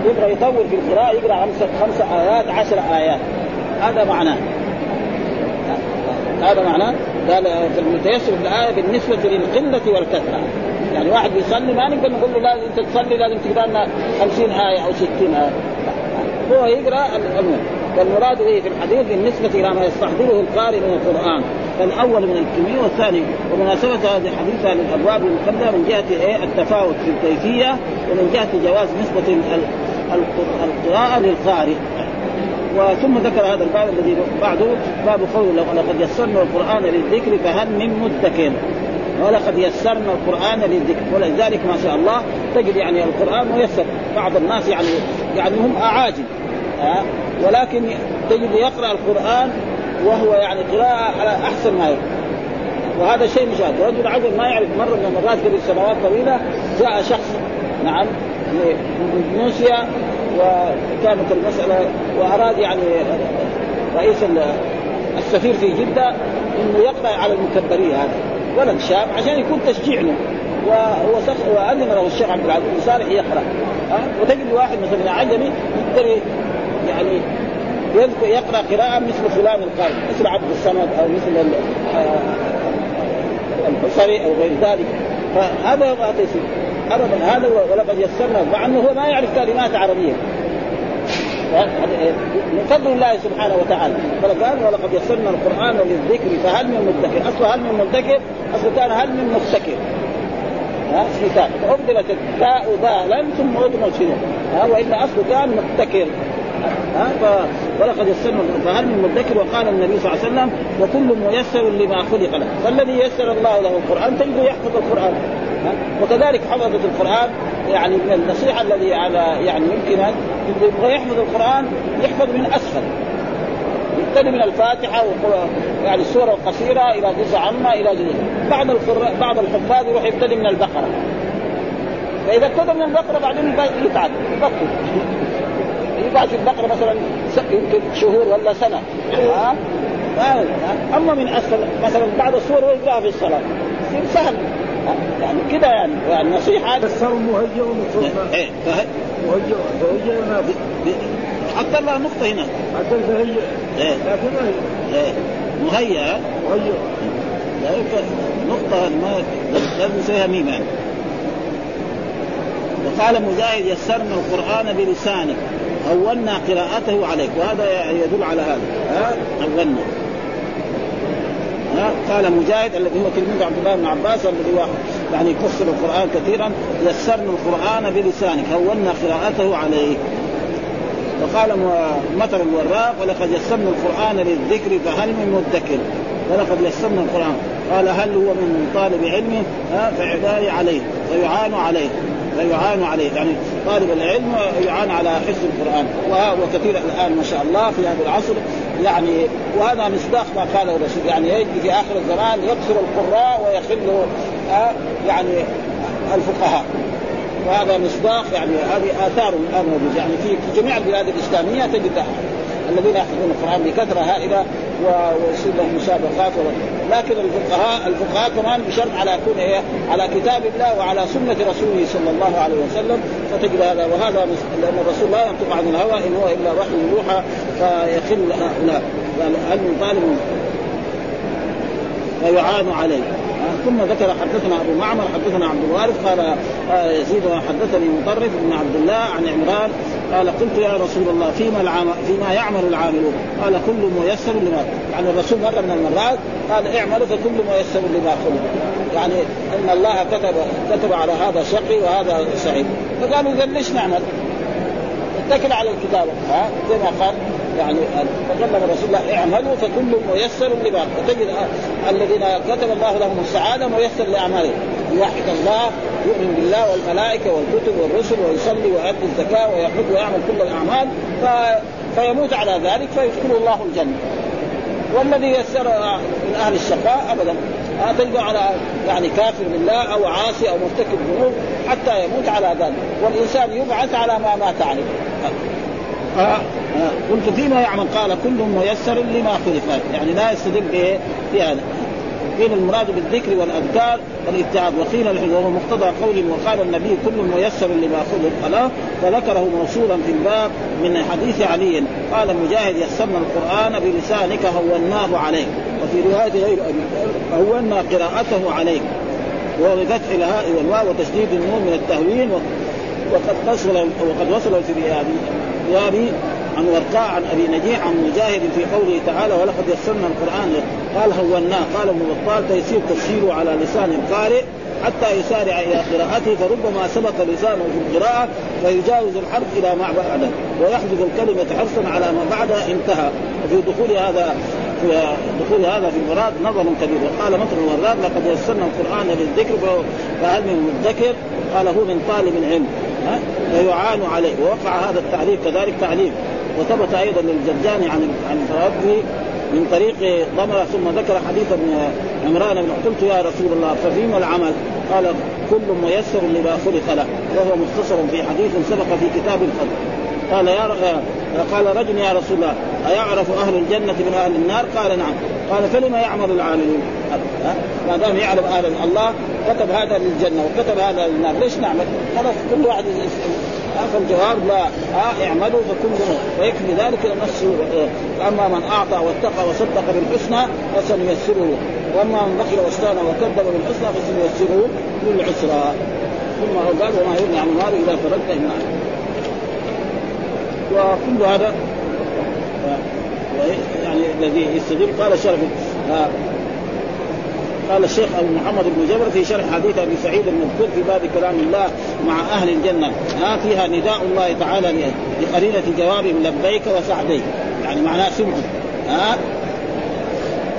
يبغى يطول في القراءة يقرأ خمسه خمسة آيات عشر آيات. هذا معناه. هذا معناه قال في المتيسر في الآية بالنسبة للقلة والكثرة. يعني واحد بيصلي ما نقدر نقول له لازم انت تصلي لازم تقرا لنا 50 آية أو 60 آية. هو يقرأ المهم والمراد به في الحديث بالنسبة إلى ما يستحضره القارئ من القرآن. فالأول من الكمية والثاني ومناسبة هذه الحديث للأبواب المقدمة من جهة إيه؟ التفاوت في الكيفية ومن جهة جواز نسبة القراءة للقارئ. وثم ذكر هذا الباب الذي بعده باب قوله لقد يسرنا القرآن للذكر فهل من مدكر ولقد يسرنا القرآن للذكر ولذلك ما شاء الله تجد يعني القرآن ميسر بعض الناس يعني يعني هم أعاجم ها؟ ولكن تجد يقرأ القرآن وهو يعني قراءة على أحسن ما يقرأ. وهذا شيء مشاهد رجل عجل ما يعرف مرة من المرات قبل سنوات طويلة جاء شخص نعم من اندونيسيا وكانت المسألة وأراد يعني رئيس السفير في جدة إنه يقرأ على المكبرين هذا ولد شاب عشان يكون تشجيع له. وأذن له الشيخ عبد العزيز بن صالح يقرأ. ها؟ وتجد واحد مثلا عجمي يقدر يعني يذكر يقرأ قراءة مثل فلان القارئ مثل عبد الصمد أو مثل الحصري أو غير ذلك. فهذا ما تصير ابدا. هذا ولقد يسرنا. مع أنه هو ما يعرف كلمات عربية. من فضل الله سبحانه وتعالى. فقال ولقد يسرنا القرآن للذكر فهل من مدكر؟ اصله هل من مدكر؟ اصله كان هل من ها؟ في تاء فابدلت التاء ذالا ثم ادمت شنو ها؟ وإلا اصله كان مبتكر ها؟ ف... ولقد يسرنا فهل من مدكر؟ وقال النبي صلى الله عليه وسلم وكل ميسر لما خلق له. فالذي يسر الله له القرآن تجده يحفظ القرآن. وكذلك حفظة القرآن يعني من النصيحة الذي على يعني يمكن يبغى يحفظ القرآن يحفظ من أسفل. يبتدي من الفاتحة يعني السورة القصيرة إلى جزء عامة إلى جزء. بعض بعض الحفاظ يروح يبتدي من البقرة. فإذا ابتدى من البقرة بعدين يتعب يبطل يقعد في البقرة مثلا يمكن شهور ولا سنة. ها؟ أما من أسفل مثلا بعض السور يقرأها في الصلاة. يصير سهل. يعني كذا يعني النصيحه فسروا مهيئ ومصطفى إيه. مهيئ مهيئ حتى الله نقطة هنا. حتى إيه. لكن ما هي إيه. مهيئ. مهيئ. لا يمكن نقطة ما لازم نسويها ميم يعني. وقال مجاهد يسرنا القرآن بلسانك هونا قراءته عليك. وهذا يدل على هذا. ها؟ هونا. قال مجاهد الذي هو تلميذ عبد الله بن عباس الذي يعني يفسر القرآن كثيرا يسرنا القرآن بلسانك هونا قراءته عليك وقال مطر الوراق ولقد يسرنا القرآن للذكر فهل من مدكر؟ ولقد يسرنا القرآن. قال هل هو من طالب علم؟ فعباري عليه فيعان عليه. فيعان عليه. يعني طالب العلم يعان على حفظ القرآن. وكثير الآن ما شاء الله في هذا العصر يعني وهذا مصداق ما قاله الرسول. يعني يجي في آخر الزمان يكثر القراء ويخل يعني الفقهاء. وهذا مصداق يعني هذه آثار الآن موجودة. يعني في جميع البلاد الإسلامية تجد الذين يحفظون القرآن بكثرة هائلة ويصير لهم مسابقات لكن الفقهاء الفقهاء كمان بشرط على يكون إيه على كتاب الله وعلى سنة رسوله صلى الله عليه وسلم. فتجد هذا وهذا لأن الرسول لا ينطق عن الهوى إن هو إلا وحي يوحى فيخل هؤلاء قال هل من طالب ويعان عليه. ثم ذكر حدثنا أبو معمر حدثنا عبد الوارث قال آه، يزيد حدثني مطرف بن عبد الله عن عمران قال قلت يا رسول الله فيما العام فيما يعمل العاملون؟ قال كل ميسر لما يعني الرسول مرة من المرات قال اعملوا فكل ميسر لما خلق يعني إن الله كتب كتب على هذا شقي وهذا سعيد. فقالوا اذا ليش نعمل؟ اتكل على الكتابه ها؟ زي ما قال. يعني تكلم الرسول الله اعملوا فكل ميسر لما فتجد الذين كتب الله لهم السعادة ميسر لأعمالهم. يوحد الله يؤمن بالله والملائكة والكتب والرسل ويصلي ويؤدي الزكاة ويحج ويعمل كل الأعمال ف... فيموت على ذلك فيدخله الله الجنة. والذي يسر من أهل الشقاء ابدا. تجد على يعني كافر بالله أو عاصي أو مرتكب ذنوب حتى يموت على ذلك. والإنسان يبعث على ما مات عليه. قلت فيما يعمل؟ قال كل ميسر لما خلق يعني لا يستدل بهذا قيل المراد بالذكر والأذكار والابتعاد وقيل وهو مقتضى قول وقال النبي كل ميسر لما خلق له فذكره موصولا في الباب من حديث علي. قال مجاهد يسرنا القرآن بلسانك هوناه عليك وفي رواية غير هونا قراءته عليك. وهو بفتح الهاء والواو وتشديد النون من التهوين وقد وصل وقد وصل في رياض عن ورقاء عن أبي نجيح عن مجاهد في قوله تعالى ولقد يسرنا القرآن قال هوناه قال ابن بطال تيسير تفسيره على لسان القارئ حتى يسارع إلى قراءته فربما سبق لسانه في القراءة فيجاوز الحرف إلى ما بعده ويحذف الكلمة حرصا على ما بعدها انتهى. وفي دخول هذا في دخول هذا في المراد نظر كبير. وقال مطر الوراد لقد يسرنا القرآن للذكر فهل من مدكر؟ قال هو من طالب العلم. فيعان عليه. ووقع هذا التعريف كذلك تعليم. وثبت أيضا للجرجاني عن عن من طريق ضمرة ثم ذكر حديث ابن عمران بن قلت يا رسول الله ففيما العمل؟ قال كل ميسر لما خلق له وهو مختصر في حديث سبق في كتاب الفضل قال يا قال رجل يا رسول الله أيعرف أهل الجنة من أهل النار؟ قال نعم قال فلما يعمل العاملون؟ ما دام يعلم أهل الله كتب هذا للجنة وكتب هذا للنار ليش نعمل؟ خلاص كل واحد فالجواب لا آه اعملوا فكل ويكفي ذلك النص اما من أعطى واتقى وصدق بالحسنى فسنيسره. وأما من بخل واستغنى وكذب بالحسنى فسنيسره للعسرى. ثم قال وما يغني عن النار اذا فرجت النار وكل هذا يعني الذي يستدل قال شرف قال الشيخ أبو محمد بن جبر في شرح حديث أبي سعيد المذكور في باب كلام الله مع أهل الجنة. ها فيها نداء الله تعالى لقرينة جوابهم لبيك وسعديك. يعني معناه سمعوا ها؟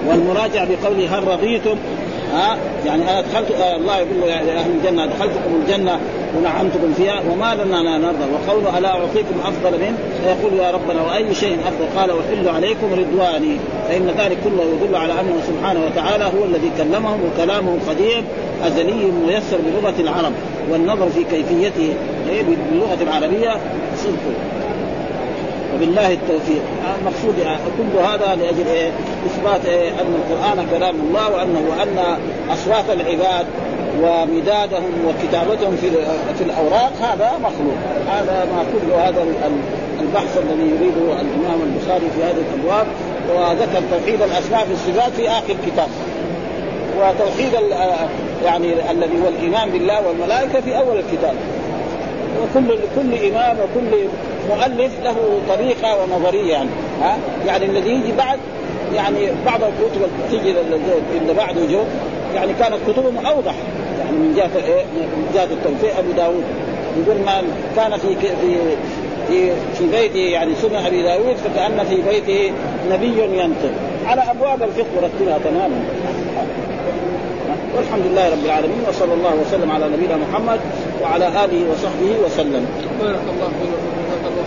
والمراجع بقوله هل رضيتم؟ ها؟ يعني أنا دخلت آه الله يقول لاهل الجنة دخلتكم الجنة ونعمتكم فيها وما لنا لا نرضى. وقوله ألا أعطيكم أفضل منه فيقول يا ربنا وأي شيء أفضل؟ قال أحل عليكم رضواني. فإن ذلك كله يدل على أنه سبحانه وتعالى هو الذي كلمهم وكلامه قديم أزلي ميسر بلغة العرب. والنظر في كيفيته إيه، باللغة العربية؟ صدق. وبالله التوفيق المقصود كل هذا لأجل إيه؟ إثبات إيه؟ أن القرآن كلام الله وانه وأن اصوات العباد ومدادهم وكتابتهم في في الأوراق هذا مخلوق هذا ما كل هذا البحث الذي يريده الإمام البخاري في هذه الأبواب وذكر توحيد الاسماء في الصفات في آخر كتاب وتوحيد يعني الذي هو الإيمان بالله والملائكة في أول الكتاب وكل كل إمام وكل مؤلف له طريقة ونظرية يعني ها؟ يعني الذي يجي بعد يعني بعض الكتب تيجي اللي بعده جو يعني كانت كتبهم أوضح يعني من جهة إيه؟ من جهة التوفيق أبو داود. يقول ما كان في في في في بيته يعني سنن أبي داود فكأن في بيته نبي ينطق. على أبواب الفقه ورتبها تماما. والحمد لله رب العالمين وصلى الله وسلم على نبينا محمد وعلى آله وصحبه وسلم. بارك الله فيك.